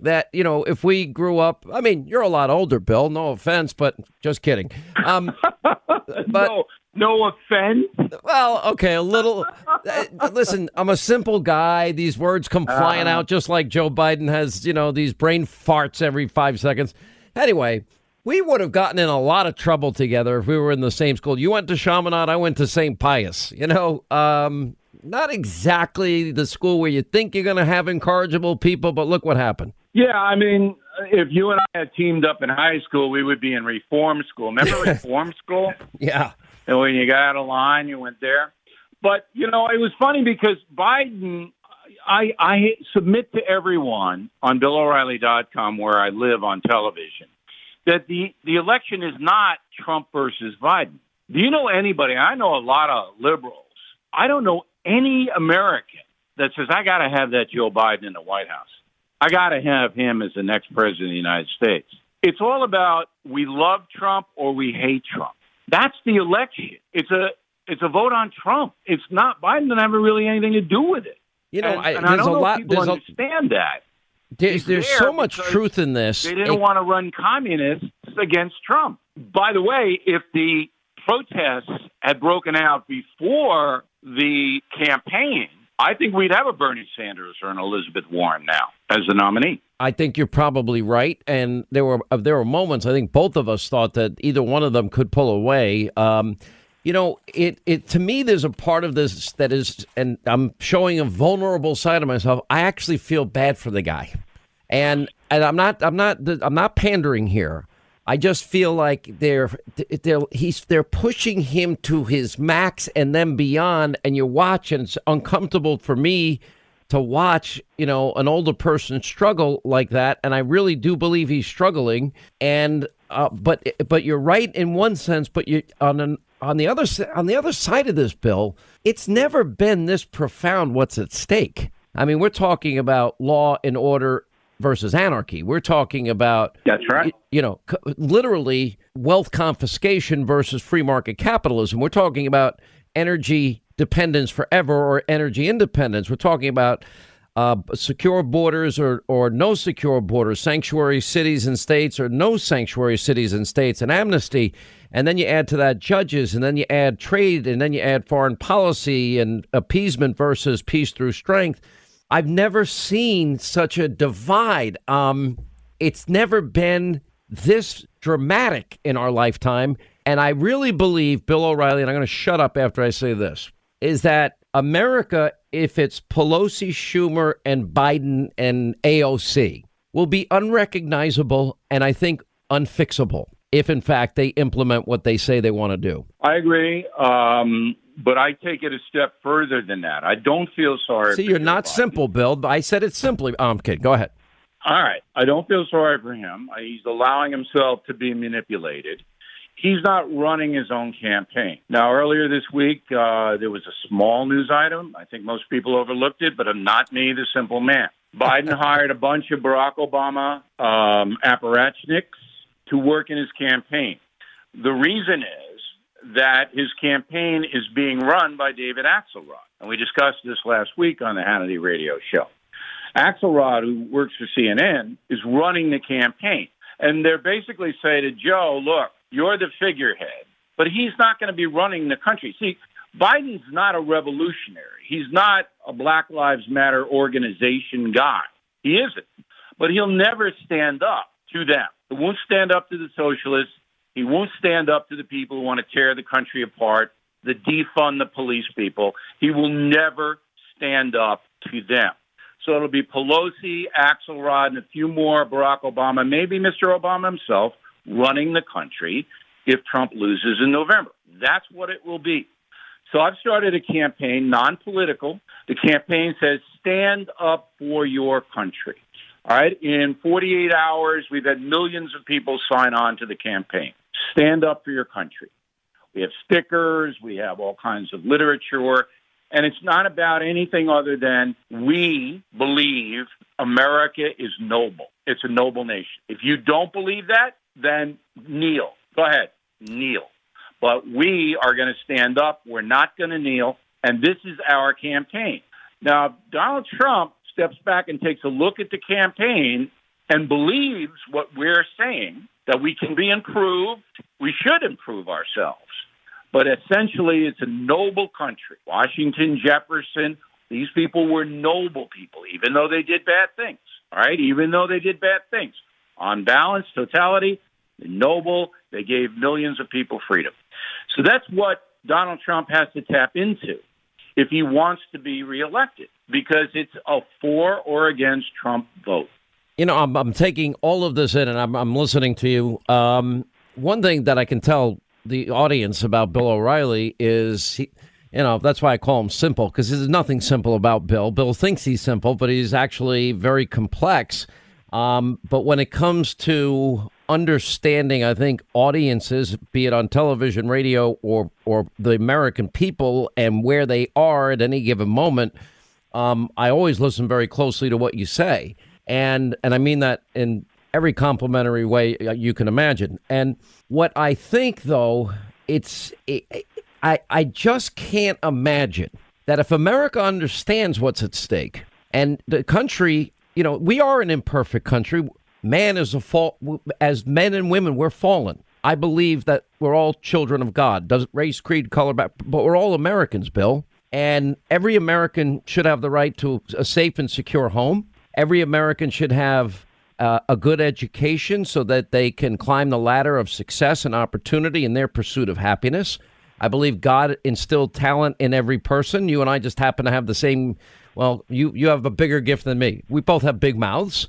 that you know if we grew up. I mean, you're a lot older, Bill. No offense, but just kidding. Um, but no, no offense. well, okay, a little. uh, listen, I'm a simple guy. These words come flying Uh-huh. out just like Joe Biden has, you know, these brain farts every five seconds. Anyway, we would have gotten in a lot of trouble together if we were in the same school. You went to Chaminade, I went to St. Pius. You know, um, not exactly the school where you think you're going to have incorrigible people, but look what happened. Yeah, I mean, if you and I had teamed up in high school, we would be in reform school. Remember reform school? Yeah. And when you got out of line, you went there. But you know, it was funny because Biden. I, I submit to everyone on BillO'Reilly.com, where I live on television, that the the election is not Trump versus Biden. Do you know anybody? I know a lot of liberals. I don't know any American that says I got to have that Joe Biden in the White House. I got to have him as the next president of the United States. It's all about we love Trump or we hate Trump. That's the election. It's a it's a vote on Trump. It's not Biden doesn't have really anything to do with it. You know, and, I, and I don't a know lot. if people There's, a, understand that. there's, there's there so much truth in this. They didn't It- want to run communists against Trump. By the way, if the protests had broken out before the campaign, I think we'd have a Bernie Sanders or an Elizabeth Warren now as the nominee. I think you're probably right, and there were uh, there were moments. I think both of us thought that either one of them could pull away. Um, you know, it it to me, there's a part of this that is, and I'm showing a vulnerable side of myself. I actually feel bad for the guy, and and I'm not I'm not I'm not pandering here. I just feel like they're they're he's they're pushing him to his max and then beyond, and you watch, and it's uncomfortable for me to watch, you know, an older person struggle like that, and I really do believe he's struggling. And uh, but but you're right in one sense, but you on an on the other on the other side of this bill, it's never been this profound. What's at stake? I mean, we're talking about law and order versus anarchy. We're talking about That's right. y- you know, c- literally wealth confiscation versus free market capitalism. We're talking about energy dependence forever or energy independence. We're talking about uh, secure borders or, or no secure borders, sanctuary cities and states or no sanctuary cities and states, and amnesty. And then you add to that judges, and then you add trade, and then you add foreign policy and appeasement versus peace through strength. I've never seen such a divide. Um, it's never been this dramatic in our lifetime. And I really believe, Bill O'Reilly, and I'm going to shut up after I say this, is that America, if it's Pelosi, Schumer, and Biden and AOC, will be unrecognizable and I think unfixable if, in fact, they implement what they say they want to do. I agree, um, but I take it a step further than that. I don't feel sorry. See, you're not Biden. simple, Bill. I said it simply. Oh, I'm kidding. Go ahead. All right. I don't feel sorry for him. He's allowing himself to be manipulated. He's not running his own campaign. Now, earlier this week, uh, there was a small news item. I think most people overlooked it, but not me, the simple man. Biden hired a bunch of Barack Obama um, apparatchiks to work in his campaign. The reason is that his campaign is being run by David Axelrod. And we discussed this last week on the Hannity radio show. Axelrod, who works for CNN, is running the campaign. And they're basically saying to Joe, look, you're the figurehead, but he's not going to be running the country. See, Biden's not a revolutionary. He's not a Black Lives Matter organization guy. He isn't. But he'll never stand up to them. He won't stand up to the socialists. He won't stand up to the people who want to tear the country apart, the defund the police people. He will never stand up to them. So it'll be Pelosi, Axelrod, and a few more, Barack Obama, maybe Mr. Obama himself, running the country if Trump loses in November. That's what it will be. So I've started a campaign, non political. The campaign says, stand up for your country. All right. In 48 hours, we've had millions of people sign on to the campaign. Stand up for your country. We have stickers, we have all kinds of literature. And it's not about anything other than we believe America is noble. It's a noble nation. If you don't believe that, then kneel. Go ahead, kneel. But we are going to stand up. We're not going to kneel. And this is our campaign. Now, Donald Trump steps back and takes a look at the campaign and believes what we're saying, that we can be improved, we should improve ourselves. But essentially, it's a noble country. Washington, Jefferson, these people were noble people, even though they did bad things. All right, even though they did bad things. On balance, totality, noble. They gave millions of people freedom. So that's what Donald Trump has to tap into if he wants to be reelected, because it's a for or against Trump vote. You know, I'm, I'm taking all of this in and I'm, I'm listening to you. Um, one thing that I can tell the audience about Bill O'Reilly is he, you know, that's why I call him simple because there's nothing simple about Bill. Bill thinks he's simple, but he's actually very complex. Um, but when it comes to understanding, I think audiences, be it on television, radio, or or the American people and where they are at any given moment, um, I always listen very closely to what you say, and and I mean that in every complimentary way you can imagine. And what I think, though, it's it, I I just can't imagine that if America understands what's at stake and the country, you know, we are an imperfect country. Man is a fault. As men and women, we're fallen. I believe that we're all children of God. Does race, creed, color, but we're all Americans, Bill. And every American should have the right to a safe and secure home. Every American should have uh, a good education so that they can climb the ladder of success and opportunity in their pursuit of happiness. I believe God instilled talent in every person. You and I just happen to have the same. Well, you you have a bigger gift than me. We both have big mouths,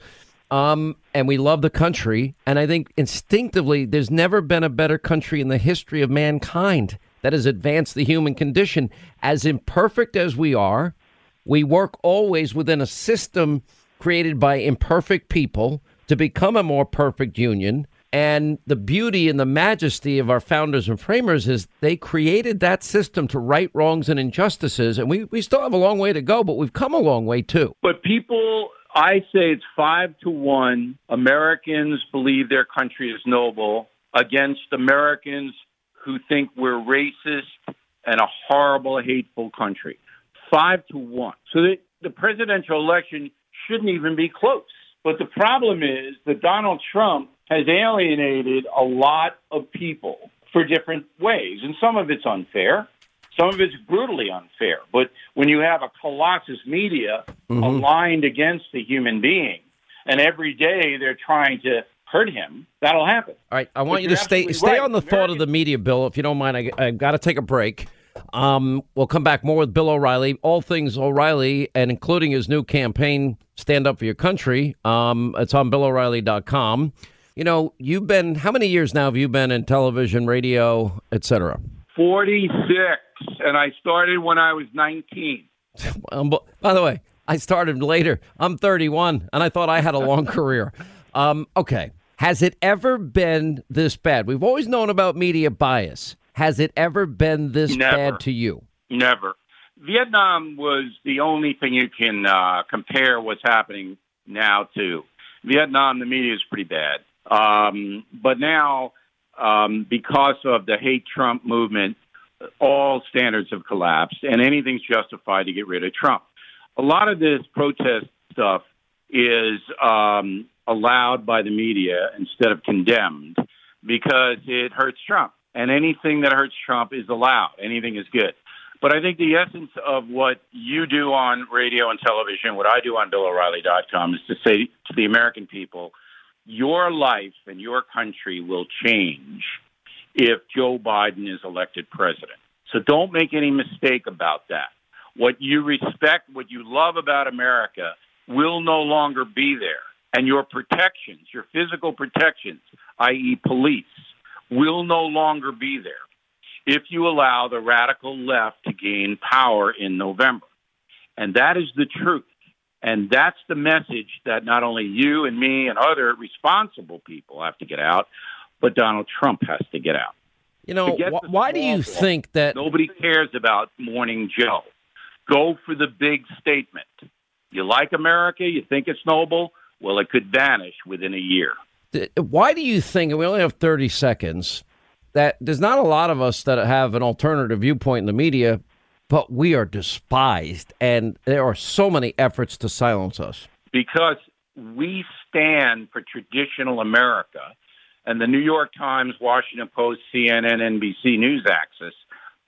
um, and we love the country. And I think instinctively, there's never been a better country in the history of mankind that has advanced the human condition. As imperfect as we are, we work always within a system created by imperfect people to become a more perfect union. And the beauty and the majesty of our founders and framers is they created that system to right wrongs and injustices. And we, we still have a long way to go, but we've come a long way too. But people, I say it's five to one. Americans believe their country is noble against Americans who think we're racist and a horrible, hateful country. Five to one. So the, the presidential election shouldn't even be close. But the problem is that Donald Trump has alienated a lot of people for different ways. And some of it's unfair, some of it's brutally unfair. But when you have a colossus media mm-hmm. aligned against the human being, and every day they're trying to hurt him, that'll happen. All right, I want but you to stay stay right. on the American- thought of the media, Bill. If you don't mind, I, I've got to take a break. Um, we'll come back more with Bill O'Reilly, all things O'Reilly, and including his new campaign, Stand Up for Your Country. Um, it's on BillO'Reilly.com. You know, you've been, how many years now have you been in television, radio, etc.? 46, and I started when I was 19. um, by the way, I started later. I'm 31, and I thought I had a long career. Um, okay. Has it ever been this bad? We've always known about media bias. Has it ever been this Never. bad to you? Never. Vietnam was the only thing you can uh, compare what's happening now to. Vietnam, the media is pretty bad. Um, but now, um, because of the hate Trump movement, all standards have collapsed, and anything's justified to get rid of Trump. A lot of this protest stuff is um, allowed by the media instead of condemned because it hurts Trump and anything that hurts Trump is allowed. Anything is good. But I think the essence of what you do on radio and television, what I do on BillO'Reilly.com, is to say to the American people, your life and your country will change if Joe Biden is elected president. So don't make any mistake about that. What you respect, what you love about America will no longer be there. And your protections, your physical protections, i.e., police, will no longer be there if you allow the radical left to gain power in November. And that is the truth. And that's the message that not only you and me and other responsible people have to get out, but Donald Trump has to get out. You know, wh- why do you think that nobody cares about Morning Joe? Go for the big statement. You like America, you think it's noble, well, it could vanish within a year. Why do you think, and we only have 30 seconds, that there's not a lot of us that have an alternative viewpoint in the media, but we are despised, and there are so many efforts to silence us? Because we stand for traditional America, and the New York Times, Washington Post, CNN, NBC News Axis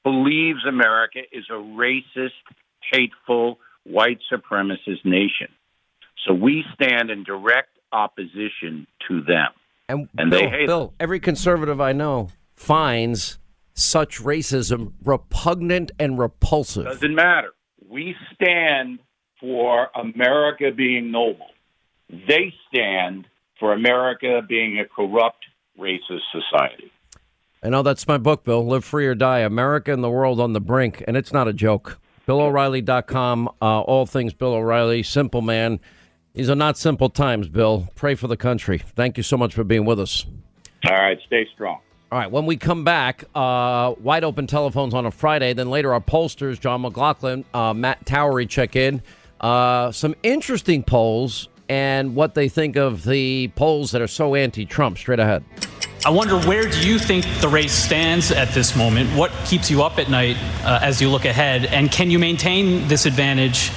believes America is a racist, hateful, white supremacist nation. So we stand in direct opposition to them. And, And Bill, they hate Bill, every conservative I know finds such racism repugnant and repulsive. Doesn't matter. We stand for America being noble. They stand for America being a corrupt, racist society. I know that's my book, Bill. Live Free or Die America and the World on the Brink. And it's not a joke. BillO'Reilly.com. Uh, all things Bill O'Reilly. Simple man. These are not simple times, Bill. Pray for the country. Thank you so much for being with us. All right, stay strong. All right, when we come back, uh, wide open telephones on a Friday. Then later, our pollsters, John McLaughlin, uh, Matt Towery, check in. Uh, some interesting polls and what they think of the polls that are so anti Trump. Straight ahead. I wonder where do you think the race stands at this moment? What keeps you up at night uh, as you look ahead? And can you maintain this advantage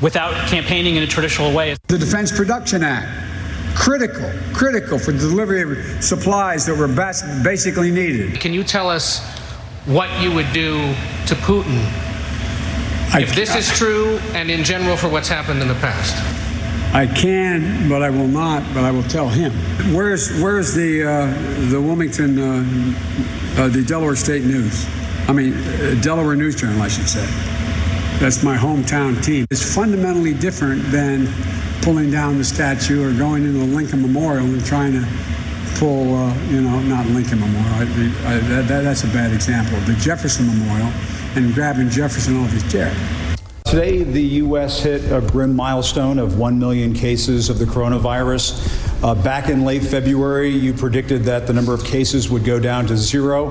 without campaigning in a traditional way? The Defense Production Act, critical, critical for the delivery of supplies that were bas- basically needed. Can you tell us what you would do to Putin I, if this is true and in general for what's happened in the past? I can, but I will not. But I will tell him. Where's Where's the uh, the Wilmington, uh, uh, the Delaware State News? I mean, uh, Delaware News Journal, I should say. That's my hometown team. It's fundamentally different than pulling down the statue or going into the Lincoln Memorial and trying to pull, uh, you know, not Lincoln Memorial. I, I, that, that, that's a bad example. The Jefferson Memorial and grabbing Jefferson off his chair. Today, the U.S. hit a grim milestone of 1 million cases of the coronavirus. Uh, back in late February, you predicted that the number of cases would go down to zero.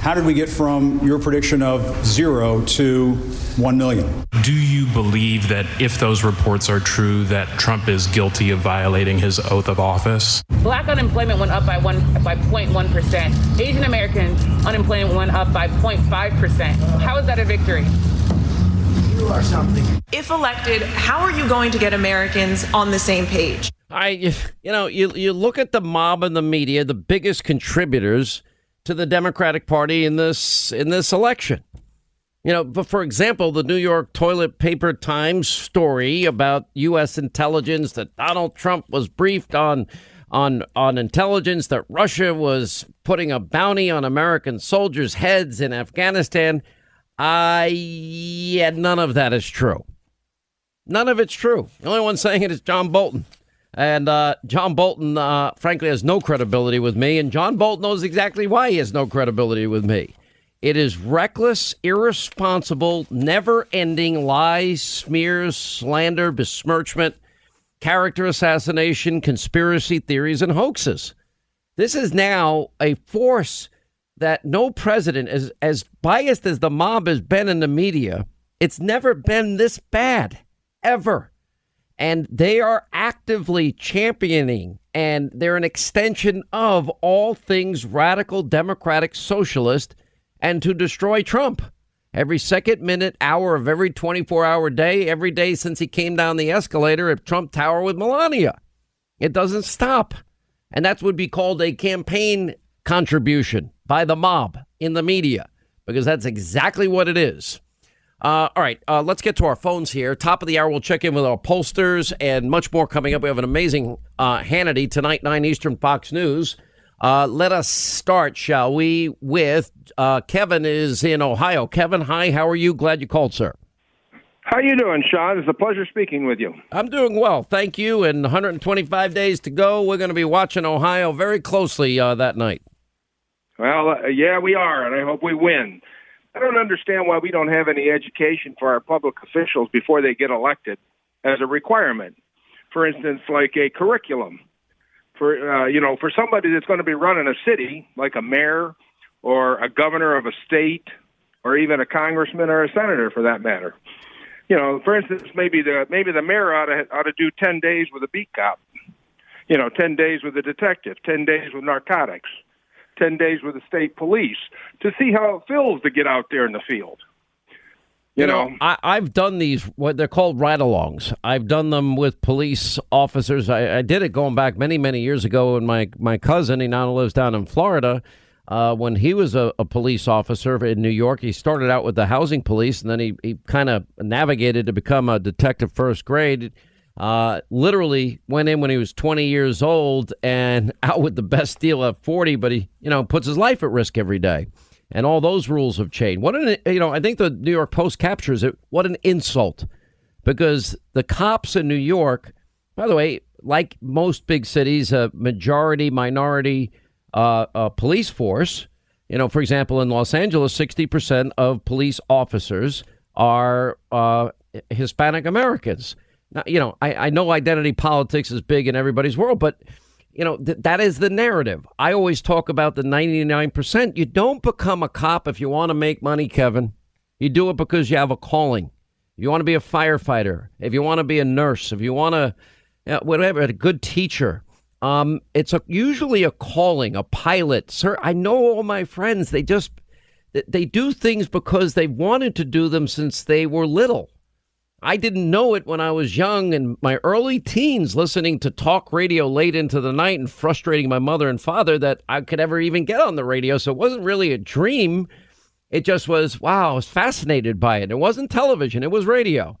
How did we get from your prediction of zero to 1 million? Do you believe that if those reports are true, that Trump is guilty of violating his oath of office? Black unemployment went up by one by 0.1 percent. Asian American unemployment went up by 0.5 percent. How is that a victory? You are something. If elected, how are you going to get Americans on the same page? I, you know, you you look at the mob and the media, the biggest contributors to the Democratic Party in this in this election. You know, but for example, the New York Toilet Paper Times story about U.S. intelligence that Donald Trump was briefed on on on intelligence that Russia was putting a bounty on American soldiers' heads in Afghanistan. I yeah, none of that is true. None of it's true. The only one saying it is John Bolton. And uh, John Bolton, uh, frankly, has no credibility with me. And John Bolton knows exactly why he has no credibility with me. It is reckless, irresponsible, never ending lies, smears, slander, besmirchment, character assassination, conspiracy theories, and hoaxes. This is now a force that no president, as, as biased as the mob has been in the media, it's never been this bad, ever. And they are actively championing, and they're an extension of all things radical, democratic, socialist, and to destroy Trump. Every second, minute, hour of every 24 hour day, every day since he came down the escalator at Trump Tower with Melania. It doesn't stop. And that would be called a campaign contribution by the mob in the media, because that's exactly what it is. Uh, all right, uh, let's get to our phones here. Top of the hour, we'll check in with our pollsters and much more coming up. We have an amazing uh, Hannity tonight, 9 Eastern, Fox News. Uh, let us start, shall we, with uh, Kevin is in Ohio. Kevin, hi, how are you? Glad you called, sir. How you doing, Sean? It's a pleasure speaking with you. I'm doing well, thank you. And 125 days to go. We're going to be watching Ohio very closely uh, that night. Well, uh, yeah, we are, and I hope we win. I don't understand why we don't have any education for our public officials before they get elected as a requirement. For instance, like a curriculum for uh, you know for somebody that's going to be running a city, like a mayor or a governor of a state, or even a congressman or a senator, for that matter. You know, for instance, maybe the maybe the mayor ought to ought to do ten days with a beat cop. You know, ten days with a detective, ten days with narcotics, ten days with the state police to see how it feels to get out there in the field. You, know, I, I've done these, what they're called ride alongs. I've done them with police officers. I, I did it going back many, many years ago. And my, my cousin, he now lives down in Florida. Uh, when he was a, a police officer in New York, he started out with the housing police and then he, he kind of navigated to become a detective first grade. Uh, literally went in when he was 20 years old and out with the best deal at 40, but he, you know, puts his life at risk every day and all those rules have changed. What an you know, I think the New York Post captures it. What an insult, because the cops in New York, by the way, like most big cities, a majority minority uh, uh, police force. You know, for example, in Los Angeles, sixty percent of police officers are uh, Hispanic Americans. You know, I, I know identity politics is big in everybody's world, but you know, th- that is the narrative. I always talk about the 99%. You don't become a cop if you want to make money, Kevin. You do it because you have a calling. You want to be a firefighter, if you want to be a nurse, if you want to, uh, whatever, a good teacher. Um, it's a, usually a calling, a pilot. Sir, I know all my friends. They just they do things because they wanted to do them since they were little. I didn't know it when I was young in my early teens, listening to talk radio late into the night and frustrating my mother and father that I could ever even get on the radio. So it wasn't really a dream. It just was, wow, I was fascinated by it. It wasn't television, it was radio.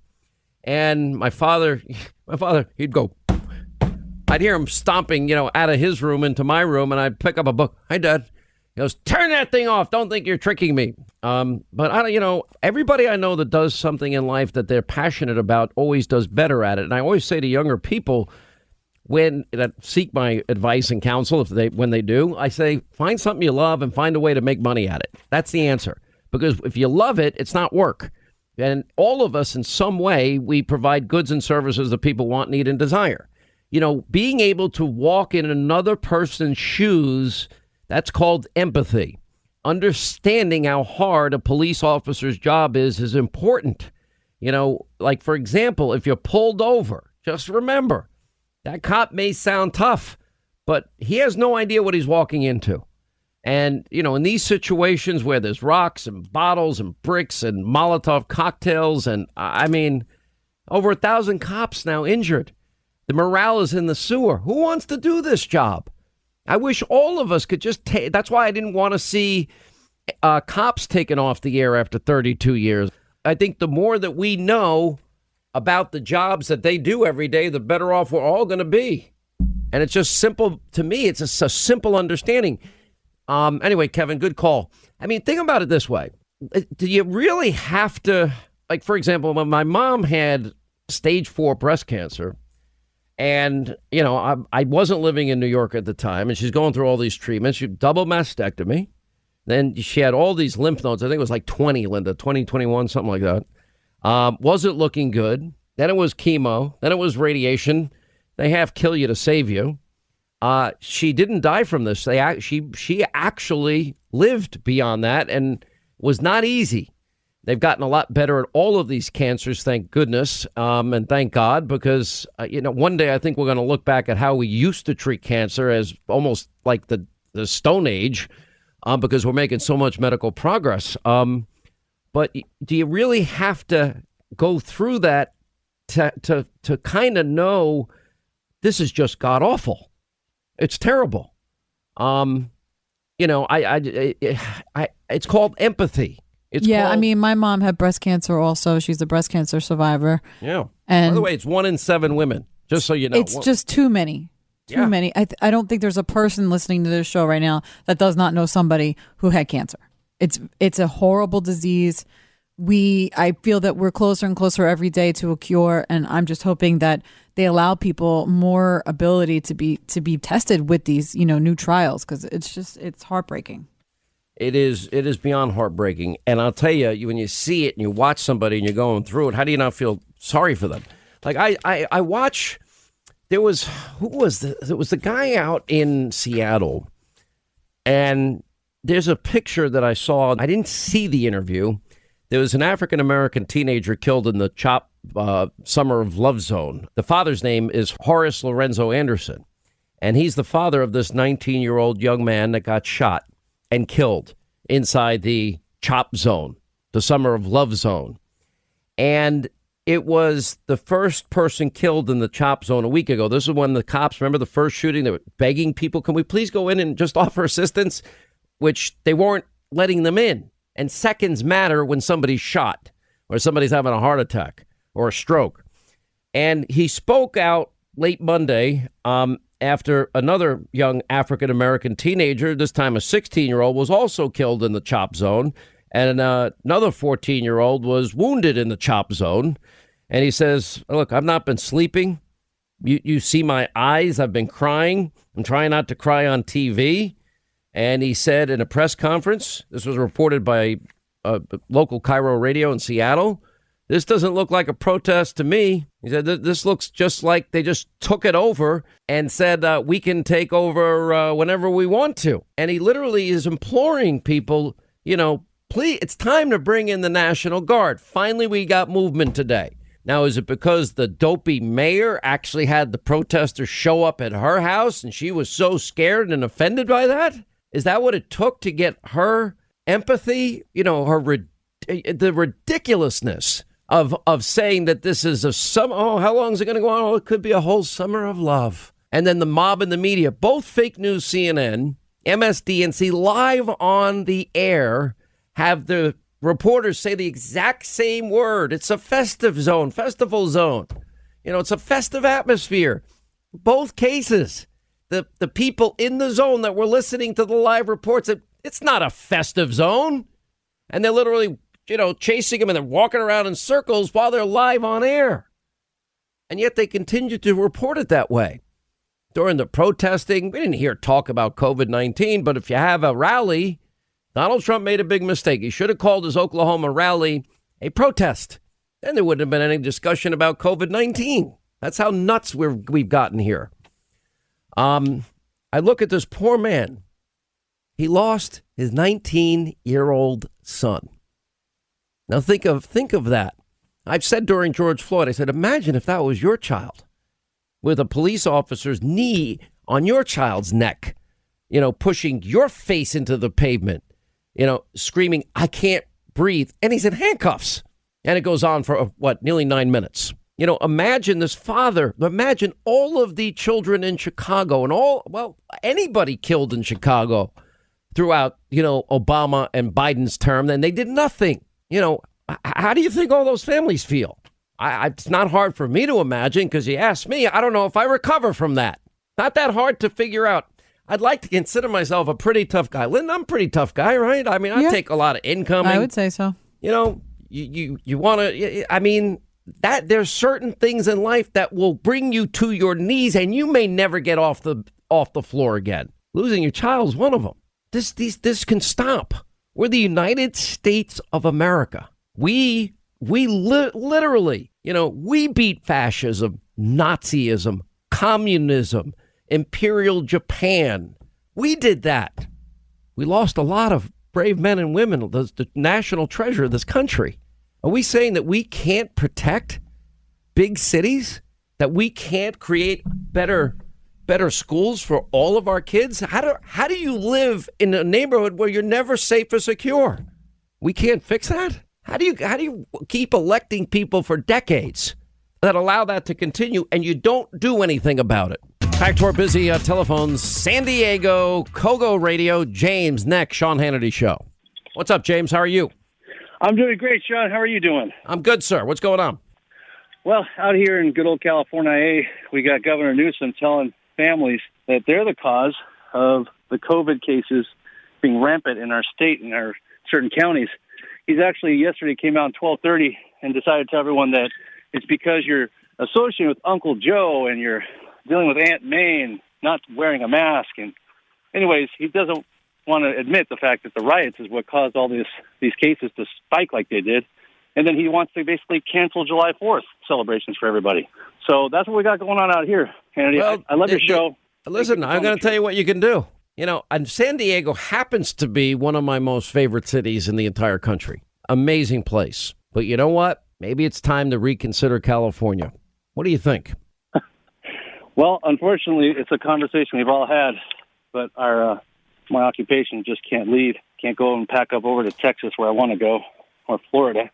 And my father, my father, he'd go, I'd hear him stomping, you know, out of his room into my room, and I'd pick up a book. Hi, Dad. Goes, turn that thing off. Don't think you're tricking me. Um, but I, don't, you know, everybody I know that does something in life that they're passionate about always does better at it. And I always say to younger people, when that seek my advice and counsel, if they when they do, I say find something you love and find a way to make money at it. That's the answer. Because if you love it, it's not work. And all of us, in some way, we provide goods and services that people want, need, and desire. You know, being able to walk in another person's shoes that's called empathy. Understanding how hard a police officer's job is is important. You know, like for example, if you're pulled over, just remember that cop may sound tough, but he has no idea what he's walking into. And, you know, in these situations where there's rocks and bottles and bricks and Molotov cocktails, and I mean, over a thousand cops now injured. The morale is in the sewer. Who wants to do this job? I wish all of us could just take. That's why I didn't want to see uh, cops taken off the air after 32 years. I think the more that we know about the jobs that they do every day, the better off we're all going to be. And it's just simple to me. It's a, a simple understanding. Um, anyway, Kevin, good call. I mean, think about it this way: Do you really have to, like, for example, when my mom had stage four breast cancer? And, you know, I, I wasn't living in New York at the time, and she's going through all these treatments. She double mastectomy. Then she had all these lymph nodes. I think it was like 20, Linda, 20, 21, something like that. Um, wasn't looking good. Then it was chemo. Then it was radiation. They have kill you to save you. Uh, she didn't die from this. They she she actually lived beyond that and was not easy. They've gotten a lot better at all of these cancers, thank goodness, um, and thank God, because uh, you know one day I think we're going to look back at how we used to treat cancer as almost like the the Stone Age, um, because we're making so much medical progress. Um, but do you really have to go through that to to to kind of know this is just god awful? It's terrible. Um, you know, I, I, I, I it's called empathy. It's yeah, called, I mean, my mom had breast cancer also. She's a breast cancer survivor. Yeah. And By the way, it's one in seven women, just so you know. It's just too many. Too Yeah. many. I, th- I don't think there's a person listening to this show right now that does not know somebody who had cancer. It's it's a horrible disease. We I feel that we're closer and closer every day to a cure, and I'm just hoping that they allow people more ability to be to be tested with these you know new trials because it's just it's heartbreaking. It is it is beyond heartbreaking, and I'll tell you, when you see it and you watch somebody and you're going through it, how do you not feel sorry for them? Like I I, I watch. There was who was the there was the guy out in Seattle, and there's a picture that I saw. I didn't see the interview. There was an African American teenager killed in the CHOP uh, Summer of Love Zone. The father's name is Horace Lorenzo Anderson, and he's the father of this 19 year old young man that got shot and killed inside the CHOP Zone, the Summer of Love Zone. And it was the first person killed in the chop zone a week ago. This is when the cops, remember the first shooting, they were begging people, can we please go in and just offer assistance? Which they weren't letting them in. And seconds matter when somebody's shot or somebody's having a heart attack or a stroke. And he spoke out late Monday um, after another young African American teenager, this time a 16 year old, was also killed in the chop zone and uh, another 14 year old was wounded in the chop zone. And he says, Look, I've not been sleeping. You, you see my eyes. I've been crying. I'm trying not to cry on TV. And he said in a press conference, this was reported by a local KIRO radio in Seattle. This doesn't look like a protest to me. He said, This looks just like they just took it over and said, uh, We can take over uh, whenever we want to. And he literally is imploring people, you know, please, it's time to bring in the National Guard. Finally, we got movement today. Now, is it because the dopey mayor actually had the protesters show up at her house and she was so scared and offended by that? Is that what it took to get her empathy? You know, her the ridiculousness of of saying that this is a summer. Oh, how long is it going to go on? Oh, it could be a whole summer of love. And then the mob and the media, both fake news, CNN, MSDNC, live on the air have the reporters say the exact same word. It's a festive zone, festival zone. You know, it's a festive atmosphere. Both cases, the the people in the zone that were listening to the live reports, it, it's not a festive zone, and they're literally, you know, chasing them and they're walking around in circles while they're live on air, and yet they continue to report it that way. During the protesting, we didn't hear talk about COVID nineteen, but if you have a rally Donald Trump made a big mistake. He should have called his Oklahoma rally a protest. Then there wouldn't have been any discussion about COVID 19. That's how nuts we we've gotten here. Um, I look at this poor man. He lost his 19 year old son. Now think of think of that. I've said during George Floyd, I said, imagine if that was your child with a police officer's knee on your child's neck, you know, pushing your face into the pavement you know, screaming, I can't breathe. And he's in handcuffs. And it goes on for, uh, what, nearly nine minutes. You know, imagine this father, imagine all of the children in Chicago and all, well, anybody killed in Chicago throughout, you know, Obama and Biden's term, and they did nothing. You know, how do you think all those families feel? I, it's not hard for me to imagine because you asked me, I don't know if I recover from that. Not that hard to figure out. I'd like to consider myself a pretty tough guy. Lynn, I'm a pretty tough guy, right? I mean, I yeah. take a lot of income. I would say so. You know, you you, you want to. I mean, that there's certain things in life that will bring you to your knees, and you may never get off the off the floor again. Losing your child is one of them. This these this can stop. We're the United States of America. We we li- literally, you know, we beat fascism, Nazism, communism Imperial Japan. We did that. We lost a lot of brave men and women, the, the national treasure of this country. Are we saying that we can't protect big cities? That we can't create better better schools for all of our kids? How do how do you live in a neighborhood where you're never safe or secure? We can't fix that? How do you how do you keep electing people for decades that allow that to continue and you don't do anything about it? Back to our busy uh, telephones. San Diego, KOGO Radio, James, next, Sean Hannity Show. What's up, James? How are you? I'm doing great, Sean. How are you doing? I'm good, sir. What's going on? Well, out here in good old California, we got Governor Newsom telling families that they're the cause of the COVID cases being rampant in our state and our certain counties. He's actually yesterday came out at 12:30 and decided to tell everyone that it's because you're associated with Uncle Joe and you're dealing with Aunt May and not wearing a mask. And anyways, he doesn't want to admit the fact that the riots is what caused all these these cases to spike like they did. And then he wants to basically cancel July 4th celebrations for everybody. So that's what we got going on out here, Hannity. Well, I, I love your show. listen, I'm going to tell you what you can do. You know, and San Diego happens to be one of my most favorite cities in the entire country. amazing place. But you know what? Maybe it's time to reconsider California. What do you think? Well, unfortunately, it's a conversation we've all had, but our uh, my occupation just can't leave. Can't go and pack up over to Texas where I want to go or Florida.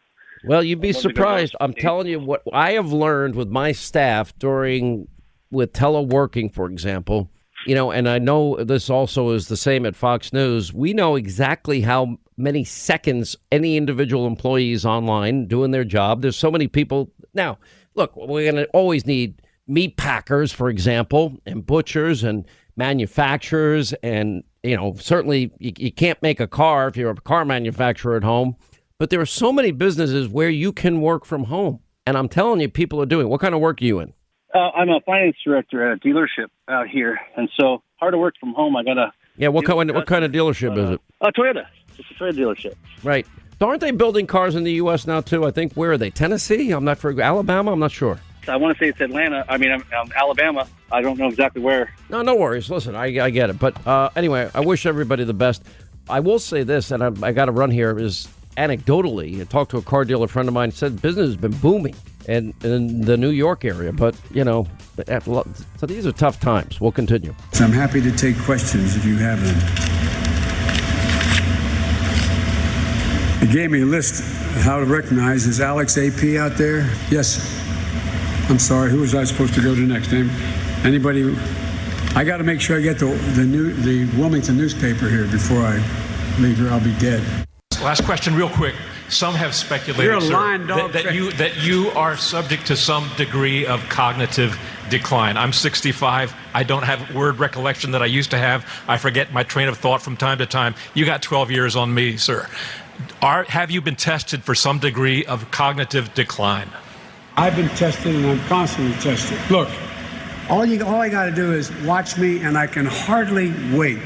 Well, you'd be I'd love to go surprised. I'm telling you what I have learned with my staff during with teleworking, for example. You know, and I know this also is the same at Fox News. We know exactly how many seconds any individual employee is online doing their job. There's so many people. Now, look, we're going to always need meat packers, for example, and butchers and manufacturers. And, you know, certainly you, you can't make a car if you're a car manufacturer at home. But there are so many businesses where you can work from home. And I'm telling you, people are doing. What kind of work are you in? Uh, I'm a finance director at a dealership out here, and so hard to work from home. I got a Yeah, what kind? What kind of dealership is it? a Toyota. It's a Toyota dealership. Right. So aren't they building cars in the U.S. now too? I think where are they? Tennessee? I'm not for Alabama. I'm not sure. I want to say it's Atlanta. I mean, I'm Alabama. I don't know exactly where. No, no worries. Listen, I, I get it. But uh, anyway, I wish everybody the best. I will say this, and I, I got to run here. Is anecdotally, I talked to a car dealer friend of mine. Said business has been booming in, in the New York area, but you know, so these are tough times. We'll continue. So I'm happy to take questions if you have them. He gave me a list of how to recognize. Is Alex AP out there? Yes. I'm sorry. Who was I supposed to go to next? Anybody? I got to make sure I get the the new the Wilmington newspaper here before I leave here. I'll be dead. Last question, real quick. Some have speculated sir, lying that, that you that you are subject to some degree of cognitive decline. I'm 65. I don't have word recollection that I used to have. I forget my train of thought from time to time. You got 12 years on me, sir. Are, have you been tested for some degree of cognitive decline? I've been tested and I'm constantly tested. Look, all you all I got to do is watch me, and I can hardly wait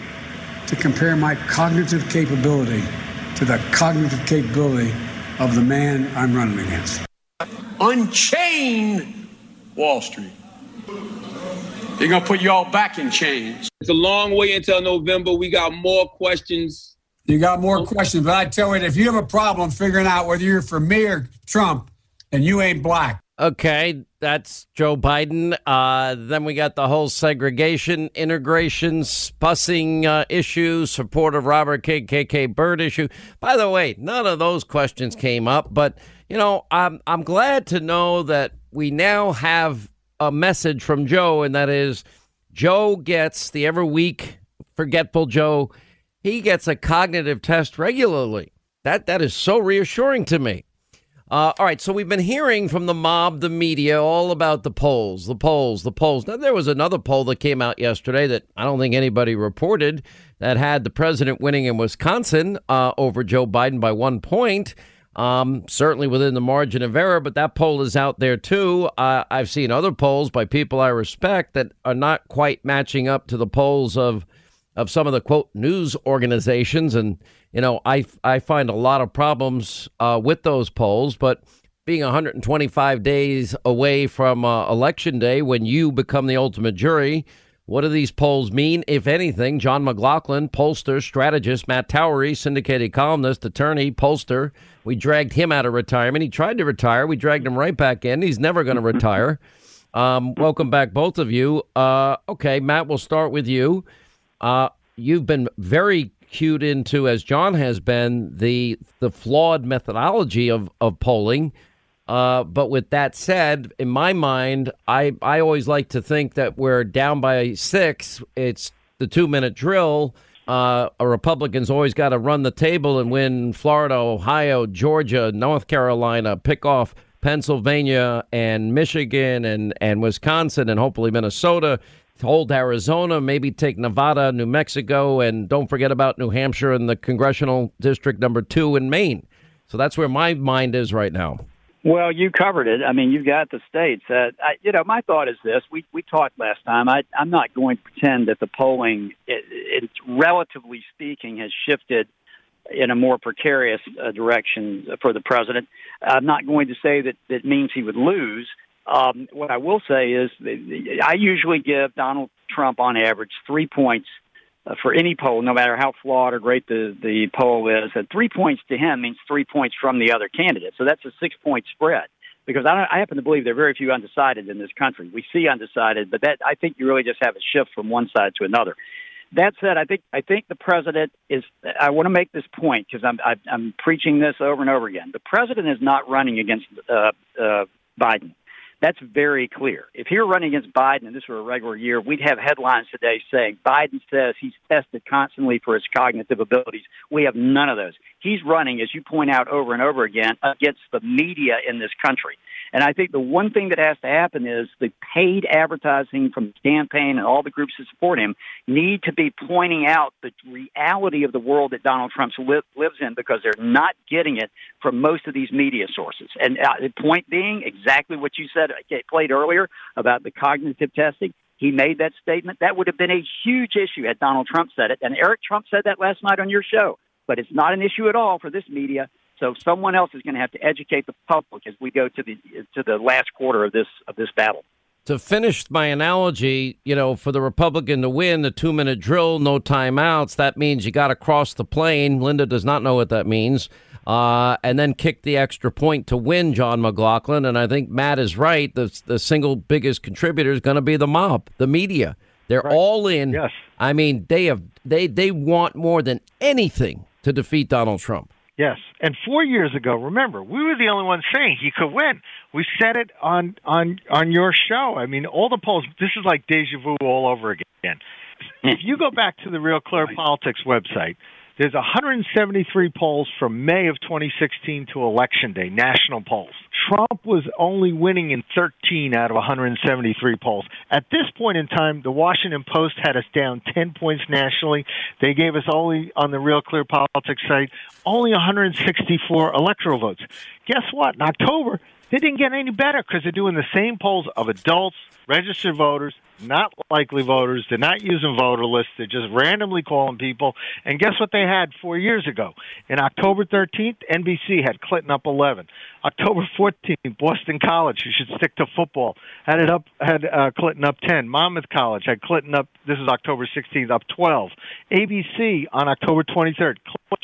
to compare my cognitive capability to the cognitive capability of the man I'm running against. Unchain Wall Street. They're gonna put you all back in chains. It's a long way until November. We got more questions. You got more questions, but I tell you, if you have a problem figuring out whether you're for me or Trump, and you ain't black. Okay, that's Joe Biden. Uh, then we got the whole segregation, integration, busing uh, issue, support of Robert K. KK Byrd issue. By the way, none of those questions came up, but you know, I'm I'm glad to know that we now have a message from Joe, and that is Joe gets the every week forgetful Joe. He gets a cognitive test regularly. That that is so reassuring to me. Uh, all right, so we've been hearing from the mob, the media, all about the polls, the polls, the polls. Now, there was another poll that came out yesterday that I don't think anybody reported that had the president winning in Wisconsin uh, over Joe Biden by one point. Um, certainly within the margin of error, but that poll is out there too. Uh, I've seen other polls by people I respect that are not quite matching up to the polls of of some of the quote news organizations and you know i i find a lot of problems uh, with those polls but being 125 days away from uh, election day when you become the ultimate jury what do these polls mean? If anything john mclaughlin pollster strategist matt towery syndicated columnist attorney pollster. We dragged him out of retirement. He tried to retire. We dragged him right back in. He's never going to retire. Um, welcome back both of you. Uh, okay matt we'll start with you. Uh, you've been very cued into, as John has been, the the flawed methodology of of polling. Uh, but with that said, in my mind, I I always like to think that we're down by six. It's the two minute drill. Uh, a Republican's always got to run the table and win Florida, Ohio, Georgia, North Carolina, pick off Pennsylvania and Michigan and, and Wisconsin and hopefully Minnesota hold Arizona, maybe take Nevada, New Mexico, and don't forget about New Hampshire and the congressional district number two in Maine. So that's where my mind is right now. Well, you covered it. I mean, you've got the states. Uh, I, you know, my thought is this: we we talked last time. I, I'm not going to pretend that the polling, it, it, relatively speaking, has shifted in a more precarious uh, direction for the president. I'm not going to say that that means he would lose. Um, what I will say is, I usually give Donald Trump on average three points uh, for any poll, no matter how flawed or great the, the poll is, that three points to him means three points from the other candidate. So that's a six point spread. Because I, I happen to believe there are very few undecided in this country. We see undecided, but that I think you really just have a shift from one side to another. That said, I think I think the president is. I want to make this point because I'm I, I'm preaching this over and over again. The president is not running against uh, uh, Biden. That's very clear. If he were running against Biden and this were a regular year, we'd have headlines today saying Biden says he's tested constantly for his cognitive abilities. We have none of those. He's running, as you point out over and over again, against the media in this country. And I think the one thing that has to happen is the paid advertising from the campaign and all the groups that support him need to be pointing out the reality of the world that Donald Trump li- lives in because they're not getting it from most of these media sources. And uh, the point being, exactly what you said, uh, played earlier about the cognitive testing. He made that statement. That would have been a huge issue had Donald Trump said it. And Eric Trump said that last night on your show. But it's not an issue at all for this media so someone else is going to have to educate the public as we go to the to the last quarter of this of this battle. To finish my analogy, you know, for the Republican to win the two minute drill, no timeouts, that means you got to cross the plane. Linda does not know what that means. Uh, and then kick the extra point to win, John McLaughlin. And I think Matt is right. The, the single biggest contributor is going to be the mob, the media. They're right. all in. Yes. I mean, they have they they want more than anything to defeat Donald Trump. Yes, and four years ago, remember, we were the only ones saying he could win. We said it on on on your show. I mean, all the polls. This is like deja vu all over again. If you go back to the Real Clear Politics website, there's 173 polls from May of 2016 to Election Day, national polls. Trump was only winning in 13 out of 173 polls. At this point in time, the Washington Post had us down 10 points nationally. They gave us only on the Real Clear Politics site only 164 electoral votes. Guess what? In October, they didn't get any better because they're doing the same polls of adults, registered voters, not likely voters. They're not using voter lists. They're just randomly calling people. And guess what they had four years ago? In October 13th, NBC had Clinton up 11. October 14th, Boston College, you should stick to football, had it up had uh, Clinton up 10. Monmouth College had Clinton up. This is October 16th, up 12. ABC on October 23rd,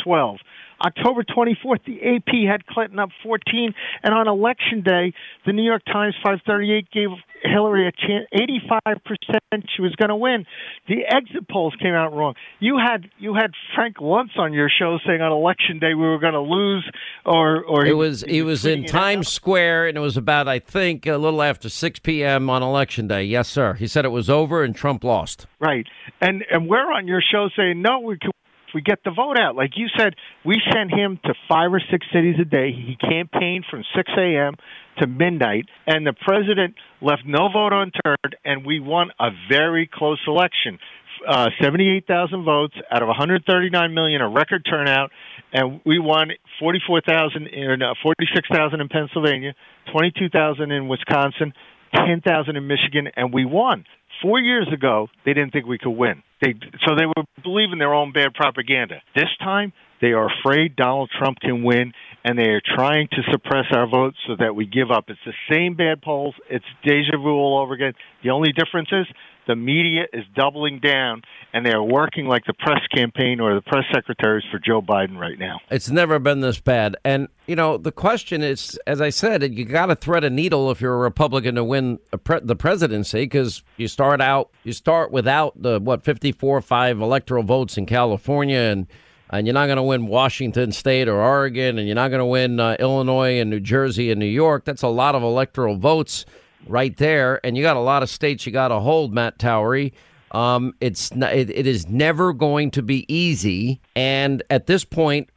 12. October 24th, the AP had Clinton up 14, and on election day, the New York Times 538 gave Hillary a chance. 85 percent she was going to win. The exit polls came out wrong. You had you had Frank Luntz on your show saying on election day we were going to lose, or or it was he, was, was in Times Square, and it was about I think a little after 6 p.m. on election day. Yes, sir. He said it was over and Trump lost. Right, and and we're on your show saying no, we can we get the vote out. Like you said, we sent him to five or six cities a day. He campaigned from 6 a.m. to midnight, and the president left no vote unturned, and we won a very close election. Uh, 78,000 votes out of 139 million, a record turnout, and we won 44,000 in uh, 46,000 in Pennsylvania, 22,000 in Wisconsin, 10,000 in Michigan, and we won. Four years ago, they didn't think we could win. They so they were believing their own bad propaganda. This time, they are afraid Donald Trump can win, and they are trying to suppress our votes so that we give up. It's the same bad polls. It's deja vu all over again. The only difference is the media is doubling down and they are working like the press campaign or the press secretaries for Joe Biden right now. It's never been this bad. And, you know, the question is, as I said, you got to thread a needle if you're a Republican to win pre- the presidency because you start out, you start without the, what, 54 5 electoral votes in California and and you're not going to win Washington State or Oregon, and you're not going to win uh, Illinois and New Jersey and New York. That's a lot of electoral votes right there, and you got a lot of states you got to hold, Matt Towery. Um, it's it, it is never going to be easy, and at this point,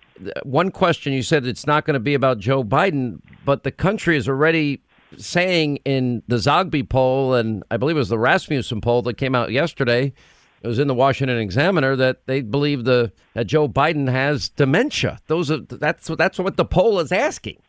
one question you said it's not going to be about Joe Biden, but the country is already saying in the Zogby poll, and I believe it was the Rasmussen poll that came out yesterday. It was in the Washington Examiner that they believe the that Joe Biden has dementia. Those are that's that's what the poll is asking.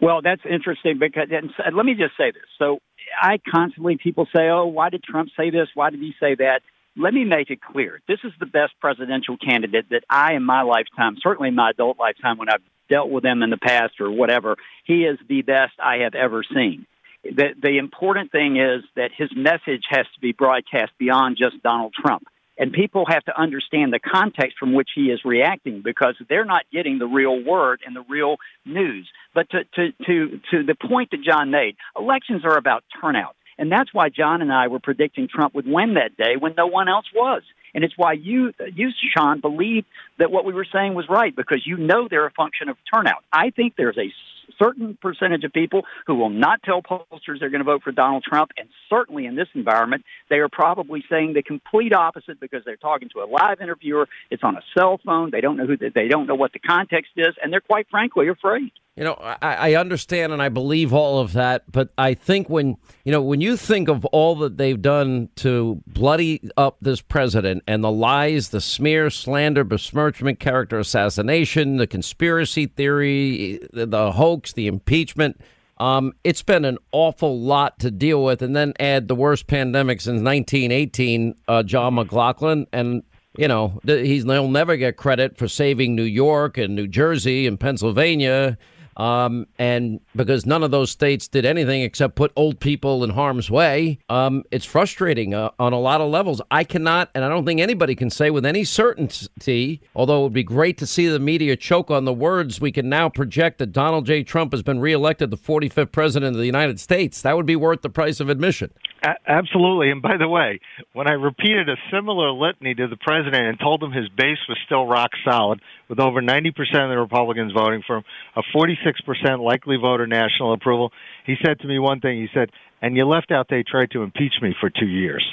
Well, that's interesting because let me just say this. So I constantly people say, "Oh, why did Trump say this? Why did he say that?" Let me make it clear. This is the best presidential candidate that I, in my lifetime, certainly in my adult lifetime, when I've dealt with him in the past or whatever, he is the best I have ever seen. The, the important thing is that his message has to be broadcast beyond just Donald Trump. And people have to understand the context from which he is reacting because they're not getting the real word and the real news. But to, to, to, to the point that John made, elections are about turnout. And that's why John and I were predicting Trump would win that day when no one else was. And it's why you, you, Sean, believe that what we were saying was right because you know they're a function of turnout. I think there's a certain percentage of people who will not tell pollsters they're going to vote for Donald Trump. And certainly in this environment, they are probably saying the complete opposite because they're talking to a live interviewer. It's on a cell phone. They don't know who, they don't know what the context is. And they're quite frankly afraid. You know, I, I, understand and I believe all of that, but I think when you know when you think of all that they've done to bloody up this president and the lies, the smear, slander, besmirchment, character assassination, the conspiracy theory, the hoax, the impeachment, um, it's been an awful lot to deal with, and then add the worst pandemic since 1918, uh, John McLaughlin, and you know he's he'll never get credit for saving New York and New Jersey and Pennsylvania um, and because none of those states did anything except put old people in harm's way, um, it's frustrating uh, on a lot of levels. I cannot, and I don't think anybody can say with any certainty, although it would be great to see the media choke on the words, we can now project that Donald J. Trump has been reelected the 45th president of the United States. That would be worth the price of admission. A- absolutely. And by the way, when I repeated a similar litany to the president and told him his base was still rock solid, with over 90% of the Republicans voting for him, a 46% likely voter national approval, he said to me one thing. He said, and you left out they tried to impeach me for two years.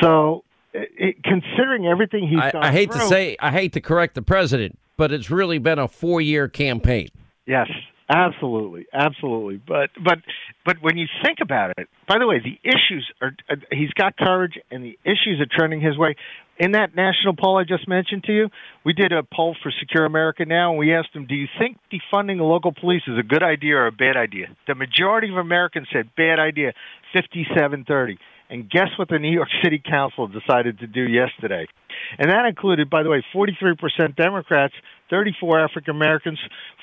So, it, considering everything he's I, I hate through, to say, I hate to correct the president, but it's really been a four year campaign. Yes, Absolutely, absolutely. But but but when you think about it, by the way, the issues are uh, he's got courage, and the issues are trending his way. In that national poll I just mentioned to you, we did a poll for Secure America Now, and we asked them, "Do you think defunding the local police is a good idea or a bad idea?" The majority of Americans said bad idea, fifty-seven thirty. And guess what the New York City Council decided to do yesterday? And that included, by the way, 43% Democrats, 34 African Americans,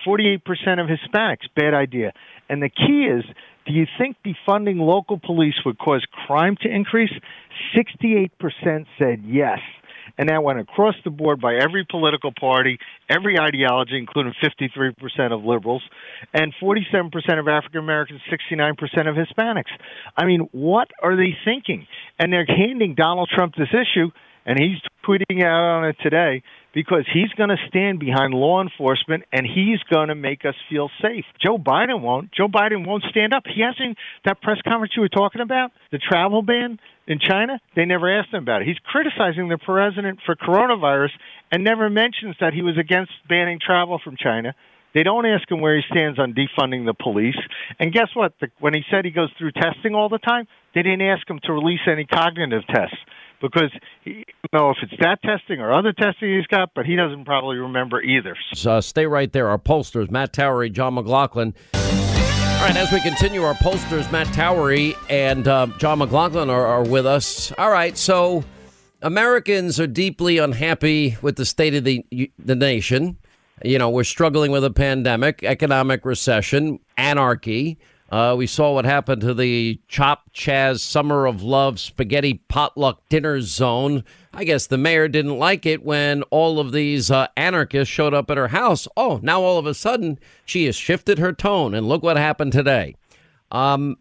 48% of Hispanics. Bad idea. And the key is, do you think defunding local police would cause crime to increase? 68% said yes and that went across the board by every political party, every ideology, including 53% of liberals, and 47% of African Americans, 69% of Hispanics. I mean, what are they thinking? And they're handing Donald Trump this issue, and he's tweeting out on it today because he's going to stand behind law enforcement and he's going to make us feel safe. Joe Biden won't. Joe Biden won't stand up. He hasn't. That press conference you were talking about, the travel ban in China, they never asked him about it. He's criticizing the president for coronavirus and never mentions that he was against banning travel from China. They don't ask him where he stands on defunding the police. And guess what? The, when he said he goes through testing all the time, they didn't ask him to release any cognitive tests because he know if it's that testing or other testing he's got, but he doesn't probably remember either. So uh, stay right there. Our pollsters, Matt Towery, John McLaughlin. All right, as we continue, our pollsters, Matt Towery and uh, John McLaughlin, are, are with us. All right, so Americans are deeply unhappy with the state of the the nation. You know, we're struggling with a pandemic, economic recession, anarchy. Uh, we saw what happened to the Chop Chaz Summer of Love spaghetti potluck dinner zone. I guess the mayor didn't like it when all of these uh, anarchists showed up at her house. Oh, now all of a sudden she has shifted her tone, and look what happened today. Um,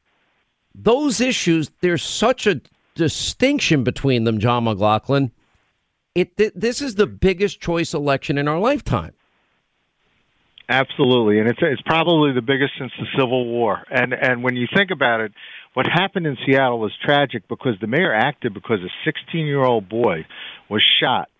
those issues, there's such a distinction between them, John McLaughlin. It th- this is the biggest choice election in our lifetime. Absolutely, and it's it's probably the biggest since the Civil War. And and when you think about it, what happened in Seattle was tragic because the mayor acted because a 16 year old boy was shot.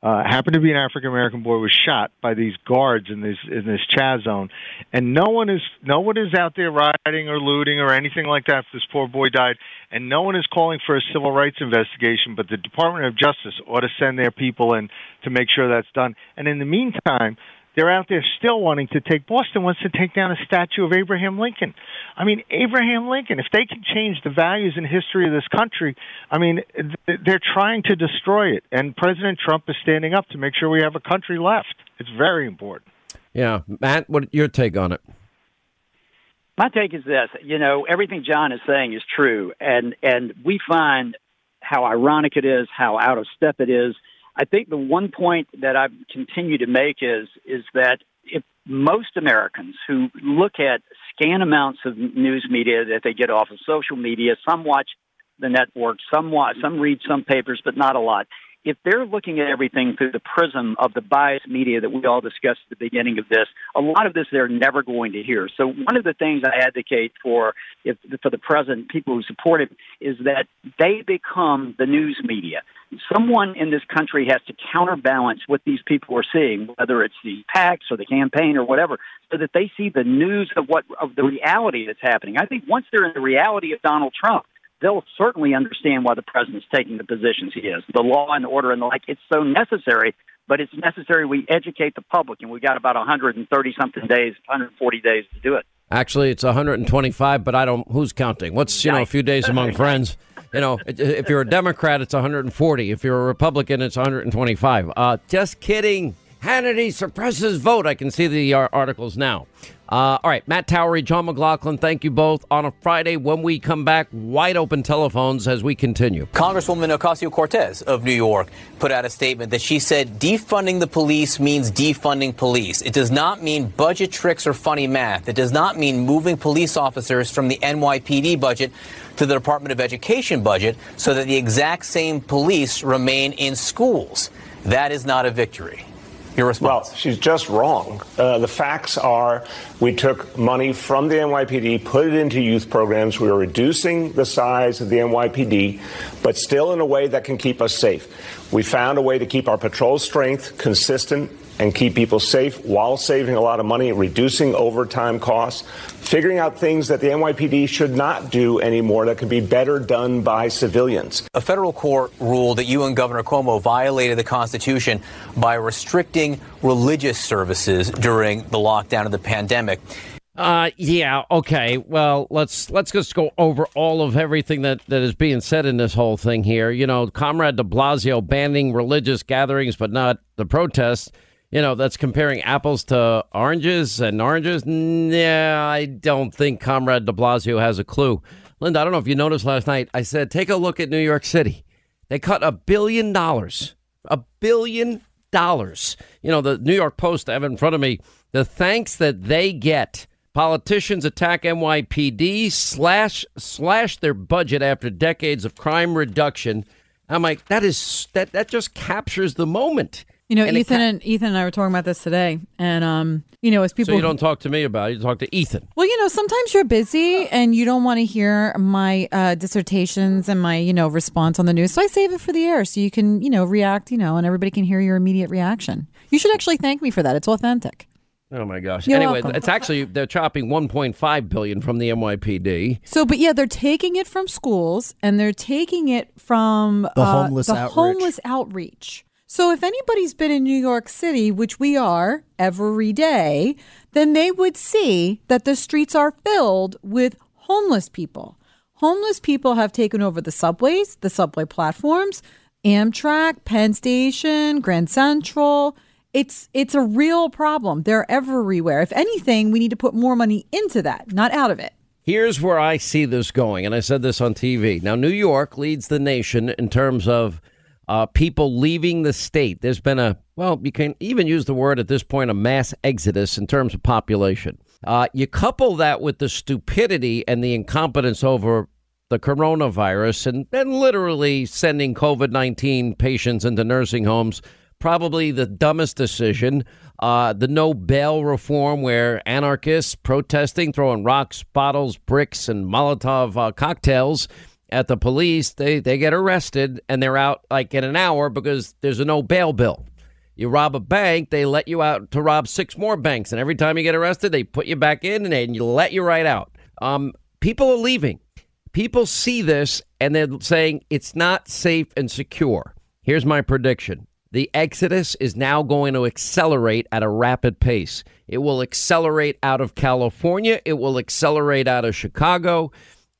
Uh, happened to be an African American boy was shot by these guards in this in this Chaz zone, and no one is no one is out there rioting or looting or anything like that. This poor boy died, and no one is calling for a civil rights investigation. But the Department of Justice ought to send their people in to make sure that's done. And in the meantime, they're out there still wanting to take. Boston wants to take down a statue of Abraham Lincoln. I mean, Abraham Lincoln. If they can change the values and history of this country, I mean, they're trying to destroy it. And President Trump is standing up to make sure we have a country left. It's very important. Yeah, Matt, what your take on it? My take is this: you know, everything John is saying is true, and and we find how ironic it is, how out of step it is. I think the one point that I continue to make is is that if most Americans who look at scan amounts of news media that they get off of social media, some watch the network, some watch, some read some papers, but not a lot if they're looking at everything through the prism of the biased media that we all discussed at the beginning of this, a lot of this they're never going to hear. So one of the things I advocate for if, for the president, people who support him, is that they become the news media. Someone in this country has to counterbalance what these people are seeing, whether it's the PACs or the campaign or whatever, so that they see the news of what of the reality that's happening. I think once they're in the reality of Donald Trump, they'll certainly understand why the president's taking the positions he is. The law and order and the like, it's so necessary, but it's necessary we educate the public, and we've got about 130 something days, 140 days to do it. Actually, it's 125, but I don't. Who's counting? What's you know a few days among friends? You know, if you're a Democrat, it's 140. If you're a Republican, it's 125. Uh, just kidding. Hannity suppresses vote. I can see the uh, articles now. Uh, all right, Matt Towery, John McLaughlin, thank you both. On a Friday, when we come back, wide open telephones as we continue. Congresswoman Ocasio Cortez of New York put out a statement that she said defunding the police means defunding police. It does not mean budget tricks or funny math. It does not mean moving police officers from the NYPD budget to the Department of Education budget so that the exact same police remain in schools. That is not a victory. Your response? Well, she's just wrong. Uh, the facts are we took money from the NYPD, put it into youth programs. We are reducing the size of the NYPD, but still in a way that can keep us safe. We found a way to keep our patrol strength consistent and keep people safe while saving a lot of money, reducing overtime costs, figuring out things that the NYPD should not do anymore that could be better done by civilians. A federal court ruled that you and Governor Cuomo violated the Constitution by restricting religious services during the lockdown of the pandemic. Uh, yeah, okay. Well, let's let's just go over all of everything that, that is being said in this whole thing here. You know, Comrade De Blasio banning religious gatherings, but not the protests you know, that's comparing apples to oranges and oranges. Yeah, I don't think Comrade de Blasio has a clue. Linda, I don't know if you noticed last night, I said, take a look at New York City. They cut a billion dollars. A billion dollars. You know, the New York Post, I have in front of me, the thanks that they get. Politicians attack NYPD, slash slash their budget after decades of crime reduction. I'm like, that is that that just captures the moment. You know, And Ethan ca- and Ethan and I were talking about this today, and um, you know, as people so you don't talk to me about it, you talk to Ethan. Well, you know, sometimes you're busy and you don't want to hear my uh, dissertations and my, you know, response on the news. So I save it for the air so you can, you know, react, you know, and everybody can hear your immediate reaction. You should actually thank me for that. It's authentic. Oh my gosh. You're anyway, welcome. it's actually they're chopping 1.5 billion from the NYPD. So, but yeah, they're taking it from schools and they're taking it from The uh, homeless the outreach. homeless outreach. So, if anybody's been in New York City, which we are every day, then they would see that the streets are filled with homeless people. Homeless people have taken over the subways, the subway platforms, Amtrak, Penn Station, Grand Central. It's it's a real problem. They're everywhere. If anything, we need to put more money into that, not out of it. Here's where I see this going, and I said this on TV. Now, New York leads the nation in terms of uh, people leaving the state. There's been a, well, you can even use the word at this point, a mass exodus in terms of population. Uh, you couple that with the stupidity and the incompetence over the coronavirus and then literally sending COVID 19 patients into nursing homes. Probably the dumbest decision. Uh, the no bail reform, where anarchists protesting, throwing rocks, bottles, bricks, and Molotov uh, cocktails at the police, they, they get arrested and they're out like in an hour because there's a no bail bill. You rob a bank, they let you out to rob six more banks. And every time you get arrested, they put you back in and, they, and you let you right out. Um, people are leaving. People see this and they're saying it's not safe and secure. Here's my prediction the exodus is now going to accelerate at a rapid pace. It will accelerate out of California, it will accelerate out of Chicago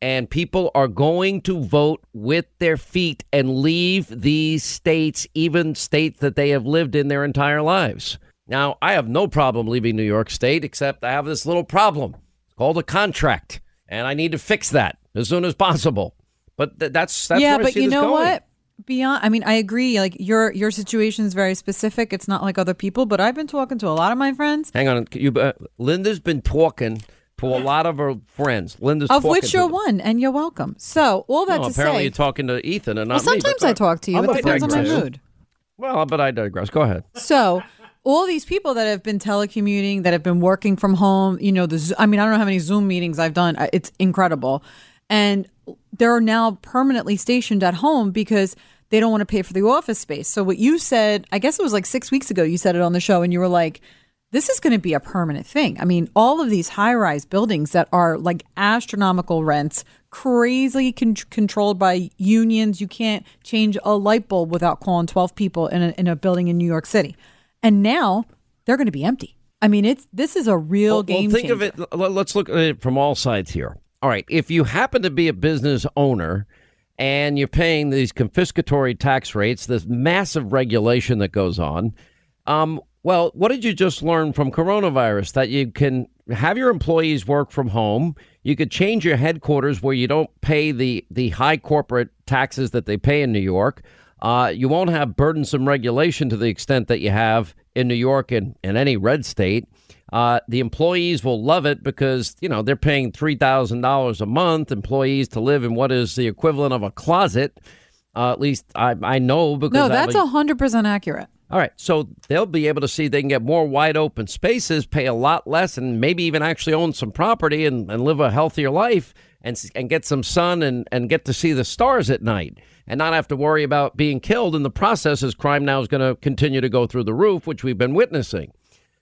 and people are going to vote with their feet and leave these states, even states that they have lived in their entire lives. Now, I have no problem leaving New York State, except I have this little problem. It's called a contract, and I need to fix that as soon as possible. But th- that's that's yeah, but you know going. what? Beyond, I mean, I agree. Like your your situation is very specific. It's not like other people. But I've been talking to a lot of my friends, Hang on, you. Uh, Linda's been talking to a lot of her friends. Linda's of which you're one, and you're welcome. So all that No, to apparently say, you're talking to Ethan and well, not me. sometimes I uh, talk to you. I'm It depends on my mood. Well, but I digress. Go ahead. So all these people that have been telecommuting, that have been working from home, you know, the I mean, I don't know how many Zoom meetings I've done. It's incredible, and they're now permanently stationed at home because they don't want to pay for the office space. So what you said, I guess it was like six weeks ago, you said it on the show, and you were like. This is going to be a permanent thing. I mean, all of these high rise buildings that are like astronomical rents, crazily con- controlled by unions. You can't change a light bulb without calling 12 people in a, in a building in New York City. And now they're going to be empty. I mean, it's this is a real Well, game well, think changer. of it. Let's look at it from all sides here. All right, if you happen to be a business owner and you're paying these confiscatory tax rates, this massive regulation that goes on, um, well, what did you just learn from coronavirus? That you can have your employees work from home. You could change your headquarters where you don't pay the the high corporate taxes that they pay in New York. Uh, you won't have burdensome regulation to the extent that you have in New York and, and any red state. Uh, the employees will love it because you know they're paying three thousand dollars a month. Employees to live in what is the equivalent of a closet. Uh, at least I, I know because no, that's a- hundred percent accurate. All right, so they'll be able to see they can get more wide open spaces, pay a lot less, and maybe even actually own some property and, and live a healthier life and and get some sun and, and get to see the stars at night and not have to worry about being killed in the process as crime now is going to continue to go through the roof, which we've been witnessing.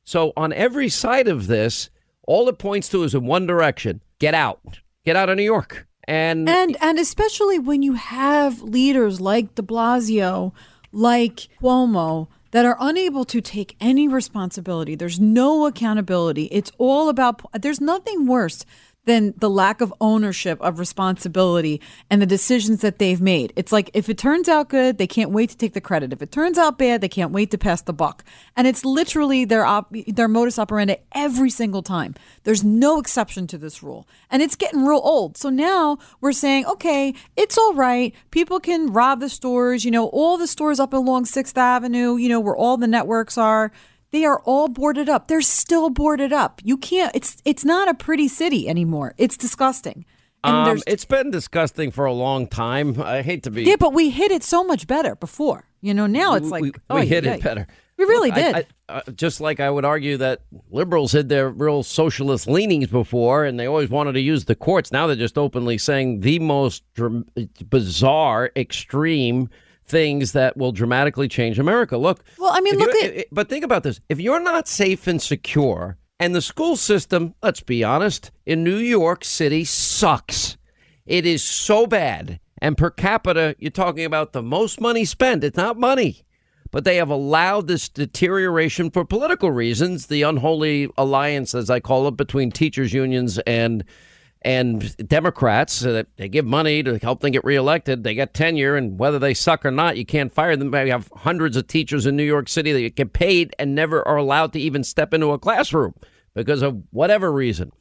So on every side of this, all it points to is in one direction: get out, get out of New York. And And and especially when you have leaders like De Blasio, like Cuomo, that are unable to take any responsibility. There's no accountability. It's all about. There's nothing worse than the lack of ownership of responsibility and the decisions that they've made. It's like if it turns out good, they can't wait to take the credit. If it turns out bad, they can't wait to pass the buck. And it's literally their op- their modus operandi every single time. There's no exception to this rule. And it's getting real old. So now we're saying, okay, it's all right. People can rob the stores, you know, all the stores up along 6th Avenue, you know, where all the networks are. They are all boarded up. They're still boarded up. You can't it's it's not a pretty city anymore. It's disgusting. And um, it's been disgusting for a long time. I hate to be Yeah, but we hit it so much better before. You know, now it's like we, oh, we hit yeah, it better. We really Look, did. I- uh, just like I would argue that liberals had their real socialist leanings before, and they always wanted to use the courts. Now they're just openly saying the most dram- bizarre, extreme things that will dramatically change America. Look, Well, I mean, look at- but think about this: if you're not safe and secure, and the school system, let's be honest, in New York City sucks. It is so bad. And per capita, you're talking about the most money spent. It's not money. But they have allowed this deterioration for political reasons, the unholy alliance, as I call it, between teachers' unions and and Democrats. That they give money to help them get reelected. They get tenure, and whether they suck or not, you can't fire them. We have hundreds of teachers in New York City that get paid and never are allowed to even step into a classroom because of whatever reason.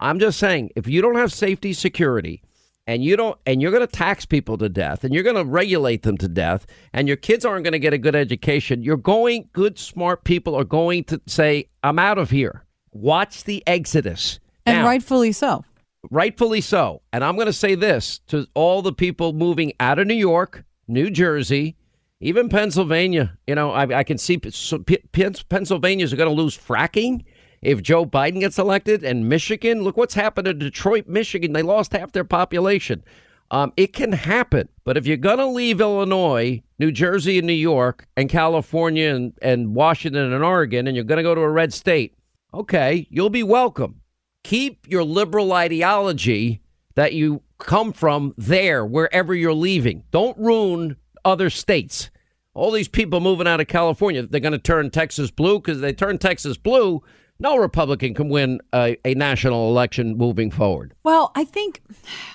I'm just saying, if you don't have safety, security, and you don't and you're going to tax people to death and you're going to regulate them to death and your kids aren't going to get a good education you're going good smart people are going to say i'm out of here watch the exodus and Now, rightfully so. Rightfully so and i'm going to say this to all the people moving out of new york new jersey even pennsylvania you know i, I can see so P- pennsylvanians are going to lose fracking if Joe Biden gets elected and Michigan, look what's happened to Detroit, Michigan. They lost half their population. Um, it can happen. But if you're going to leave Illinois, New Jersey, and New York, and California, and, and Washington, and Oregon, and you're going to go to a red state, okay, you'll be welcome. Keep your liberal ideology that you come from there, wherever you're leaving. Don't ruin other states. All these people moving out of California, they're going to turn Texas blue because they turn Texas blue. No Republican can win a, a national election moving forward. Well, I think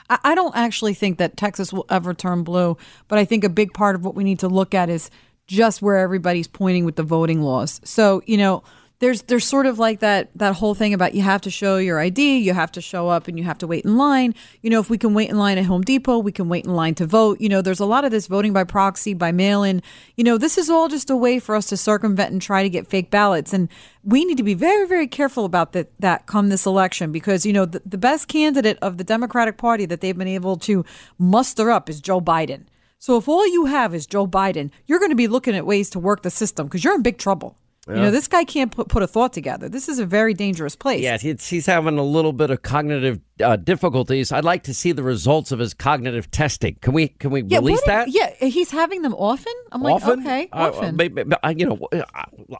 I I don't actually think that Texas will ever turn blue, but I think a big part of what we need to look at is just where everybody's pointing with the voting laws. So, you know, there's there's sort of like that that whole thing about you have to show your ID, you have to show up and you have to wait in line. You know, if we can wait in line at Home Depot, we can wait in line to vote. You know, there's a lot of this voting by proxy, by mail in. You know, this is all just a way for us to circumvent and try to get fake ballots. And we need to be very, very careful about that that come this election because, you know, the, the best candidate of the Democratic Party that they've been able to muster up is Joe Biden. So if all you have is Joe Biden, you're going to be looking at ways to work the system because you're in big trouble. You know, this guy can't put, put a thought together. This is a very dangerous place. Yeah, he's, he's having a little bit of cognitive uh, difficulties. I'd like to see the results of his cognitive testing. Can we can we Yeah, release that? did- yeah, he's having them often. I'm like, often? okay, Uh, often. maybe- but, uh, you know, uh,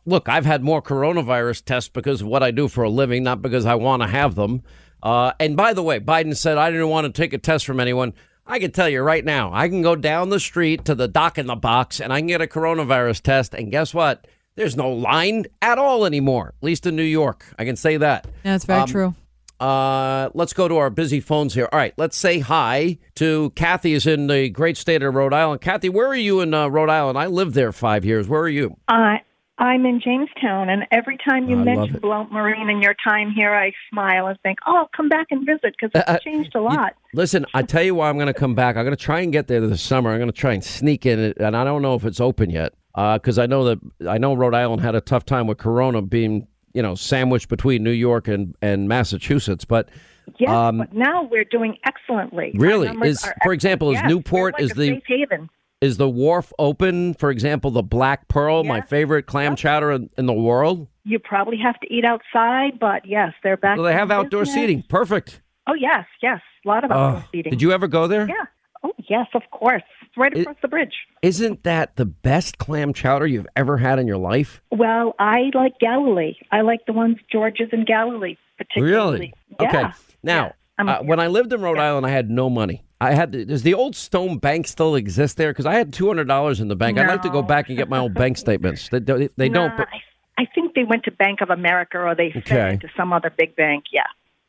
look, I've had more coronavirus tests because of what I do for a living, not because I want to have them. Uh, and by the way, Biden said I didn't want to take a test from anyone. I can tell you right now, I can go down the street to the dock in the box and I can get a coronavirus test. And guess what? There's no line at all anymore, at least in New York. I can say that. Yeah, that's very Um, true. Uh, let's go to our busy phones here. All right, let's say hi to Kathy. Is in the great state of Rhode Island. Kathy, where are you in uh, Rhode Island? I lived there five years. Where are you? Uh, I'm in Jamestown, and every time you I mention. Blount Marine and your time here, I smile and think, "Oh, come back and visit because it's Uh, uh, changed a lot." Listen, I tell you why I'm going to come back. I'm going to try and get there this summer. I'm going to try and sneak in it, and I don't know if it's open yet because I know that I know Rhode Island had a tough time with Corona being you know sandwiched between New York and and Massachusetts. But Yes, um, but now we're doing excellently. Really? Is- for example, is Yes, Newport- like is the- haven? is the wharf open? For example, the Black Pearl, my favorite clam chowder in, in the world. You probably have to eat outside, but yes, they're back. So they have outdoor business. seating. Perfect. Oh yes, yes, a lot of outdoor Oh, seating. did you ever go there? Yeah. Oh yes, of course. It's right across the bridge. Isn't that the best clam chowder you've ever had in your life? Well, I like Galilee. I like the ones George's in Galilee, particularly. Really? Okay. Yeah. Now, I'm uh, when I lived in Rhode Island, I had no money. I had to, does the old Stone Bank still exist there? Because I had two hundred dollars in the bank. I'd like to go back and get my old bank statements. They, they, they don't. But, I, I think they went to Bank of America or they sent it to some other big bank. Yeah.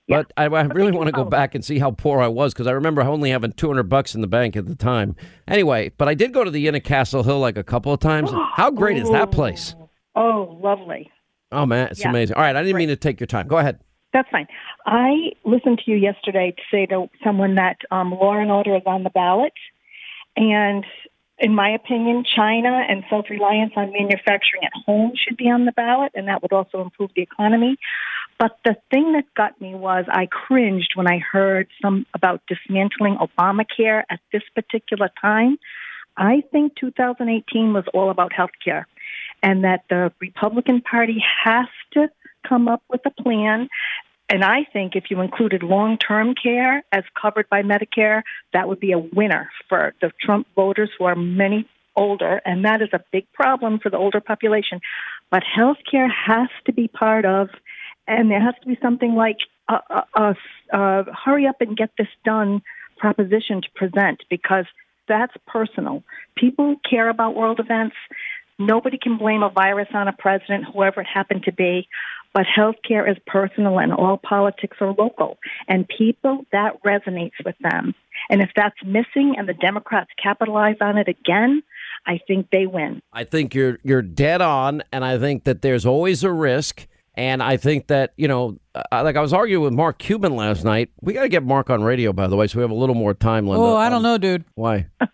But I, I really want to go back and see how poor I was because I remember only having two hundred bucks in the bank at the time. Anyway, but I did go to the Inn at Castle Hill like a couple of times. How great is that place? Oh, lovely. Oh man, it's Yeah. amazing. All right, I didn't mean to take your time. Go ahead. That's fine. I listened to you yesterday to say to someone that um, law and order is on the ballot. And in my opinion, China and self reliance on manufacturing at home should be on the ballot, and that would also improve the economy. But the thing that got me was I cringed when I heard some about dismantling Obamacare at this particular time. I think 2018 was all about health care and that the Republican Party has to come up with a plan. And I think if you included long term care as covered by Medicare, that would be a winner for the Trump voters who are many older. And that is a big problem for the older population. But health care has to be part of, and there has to be something like a, a, a, a hurry up and get this done proposition to present because that's personal. People care about world events. Nobody can blame a virus on a president, whoever it happened to be. But healthcare is personal and all politics are local. And people, that resonates with them. And if that's missing and the Democrats capitalize on it again, I think they win. I think you're you're dead on, and I think that there's always a risk. And I think that you know, uh, like I was arguing with Mark Cuban last night. We got to get Mark on radio, by the way, so we have a little more time. Linda. Oh, I don't know, dude. Why?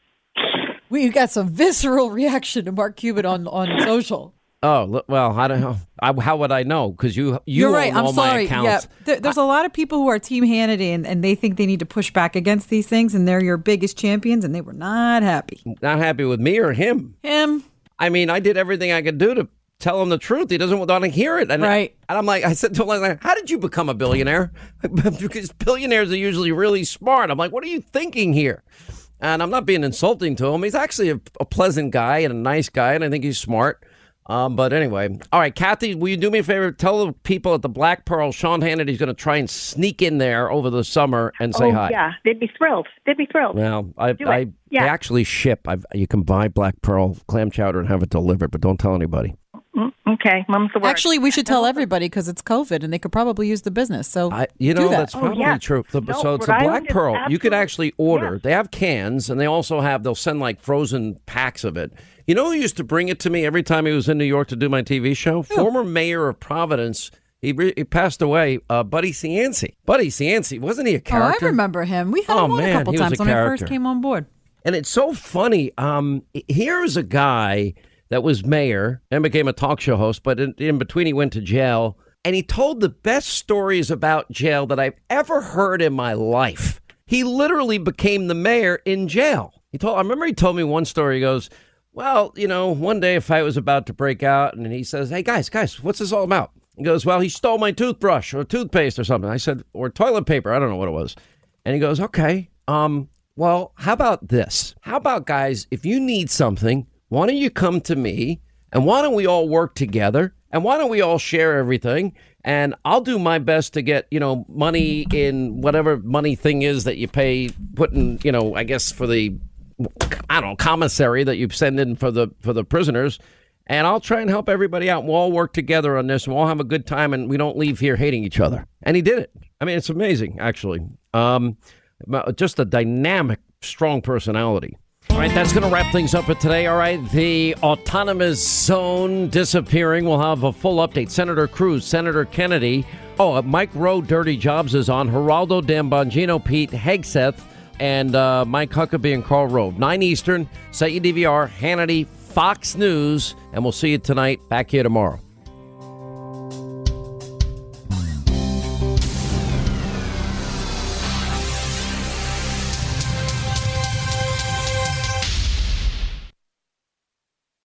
We got some visceral reaction to Mark Cuban on, on social. Oh well, I don't know. I, how would I know? Because you you You're right. I'm my sorry. accounts. Yeah, there, there's a lot of people who are Team Hannity and, and they think they need to push back against these things, and they're your biggest champions, and they were not happy. Not happy with me or him. Him. I mean, I did everything I could do to tell him the truth. He doesn't want to hear it. And, Right. And I'm like, I said to him, like, how did you become a billionaire? because billionaires are usually really smart. I'm like, what are you thinking here? And I'm not being insulting to him. He's actually a, a pleasant guy and a nice guy, and I think he's smart. Um, but anyway, all right, Kathy, will you do me a favor? Tell the people at the Black Pearl, Sean Hannity's going to try and sneak in there over the summer and say oh, hi. yeah. They'd be thrilled. They'd be thrilled. Well, I, Do. I, Yeah. I actually ship. I've, you can buy Black Pearl clam chowder and have it delivered, but don't tell anybody. Mm, Okay, mum's the word. Actually, we should tell everybody because it's COVID and they could probably use the business. So I, you do know, that. that's probably true. The- No, so it's Rhode a black Island pearl. You could actually order. They have cans, and they also have. They'll send like frozen packs of it. You know who used to bring it to me every time he was in New York to do my TV show? Former mayor of Providence. He, re- he passed away. Uh, Buddy Cianci. Buddy Cianci wasn't he a character? Oh. I remember him. We had Oh, him on man, a couple he times a when I first came on board. And it's so funny. Um, here is a guy that was mayor and became a talk show host, but in, in between he went to jail. And he told the best stories about jail that I've ever heard in my life. He literally became the mayor in jail. He told. I remember he told me one story. He goes, "Well, you know, one day a fight was about to break out, and he says, "Hey guys, guys, what's this all about?" He goes, "Well, he stole my toothbrush or toothpaste or something." I said, "Or toilet paper. I don't know what it was." And he goes, "Okay, um, well, how about this? How about guys, if you need something, why don't you come to me and why don't we all work together and why don't we all share everything and I'll do my best to get, you know, money in whatever money thing is that you pay putting, you know, I guess for the I don't know, commissary that you send in for the for the prisoners and I'll try and help everybody out. And we'll all work together on this and we'll all have a good time and we don't leave here hating each other. And he did it. I mean, it's amazing, actually. Um, just a dynamic, strong personality. All right, that's going to wrap things up for today. All right, the autonomous zone disappearing. We'll have a full update. Senator Cruz, Senator Kennedy. Oh, uh, Mike Rowe, Dirty Jobs is on. Geraldo Dan Bongino, Pete Hegseth, and uh, Mike Huckabee and Karl Rove. 9 Eastern, set your DVR, Hannity, Fox News, and we'll see you tonight back here tomorrow.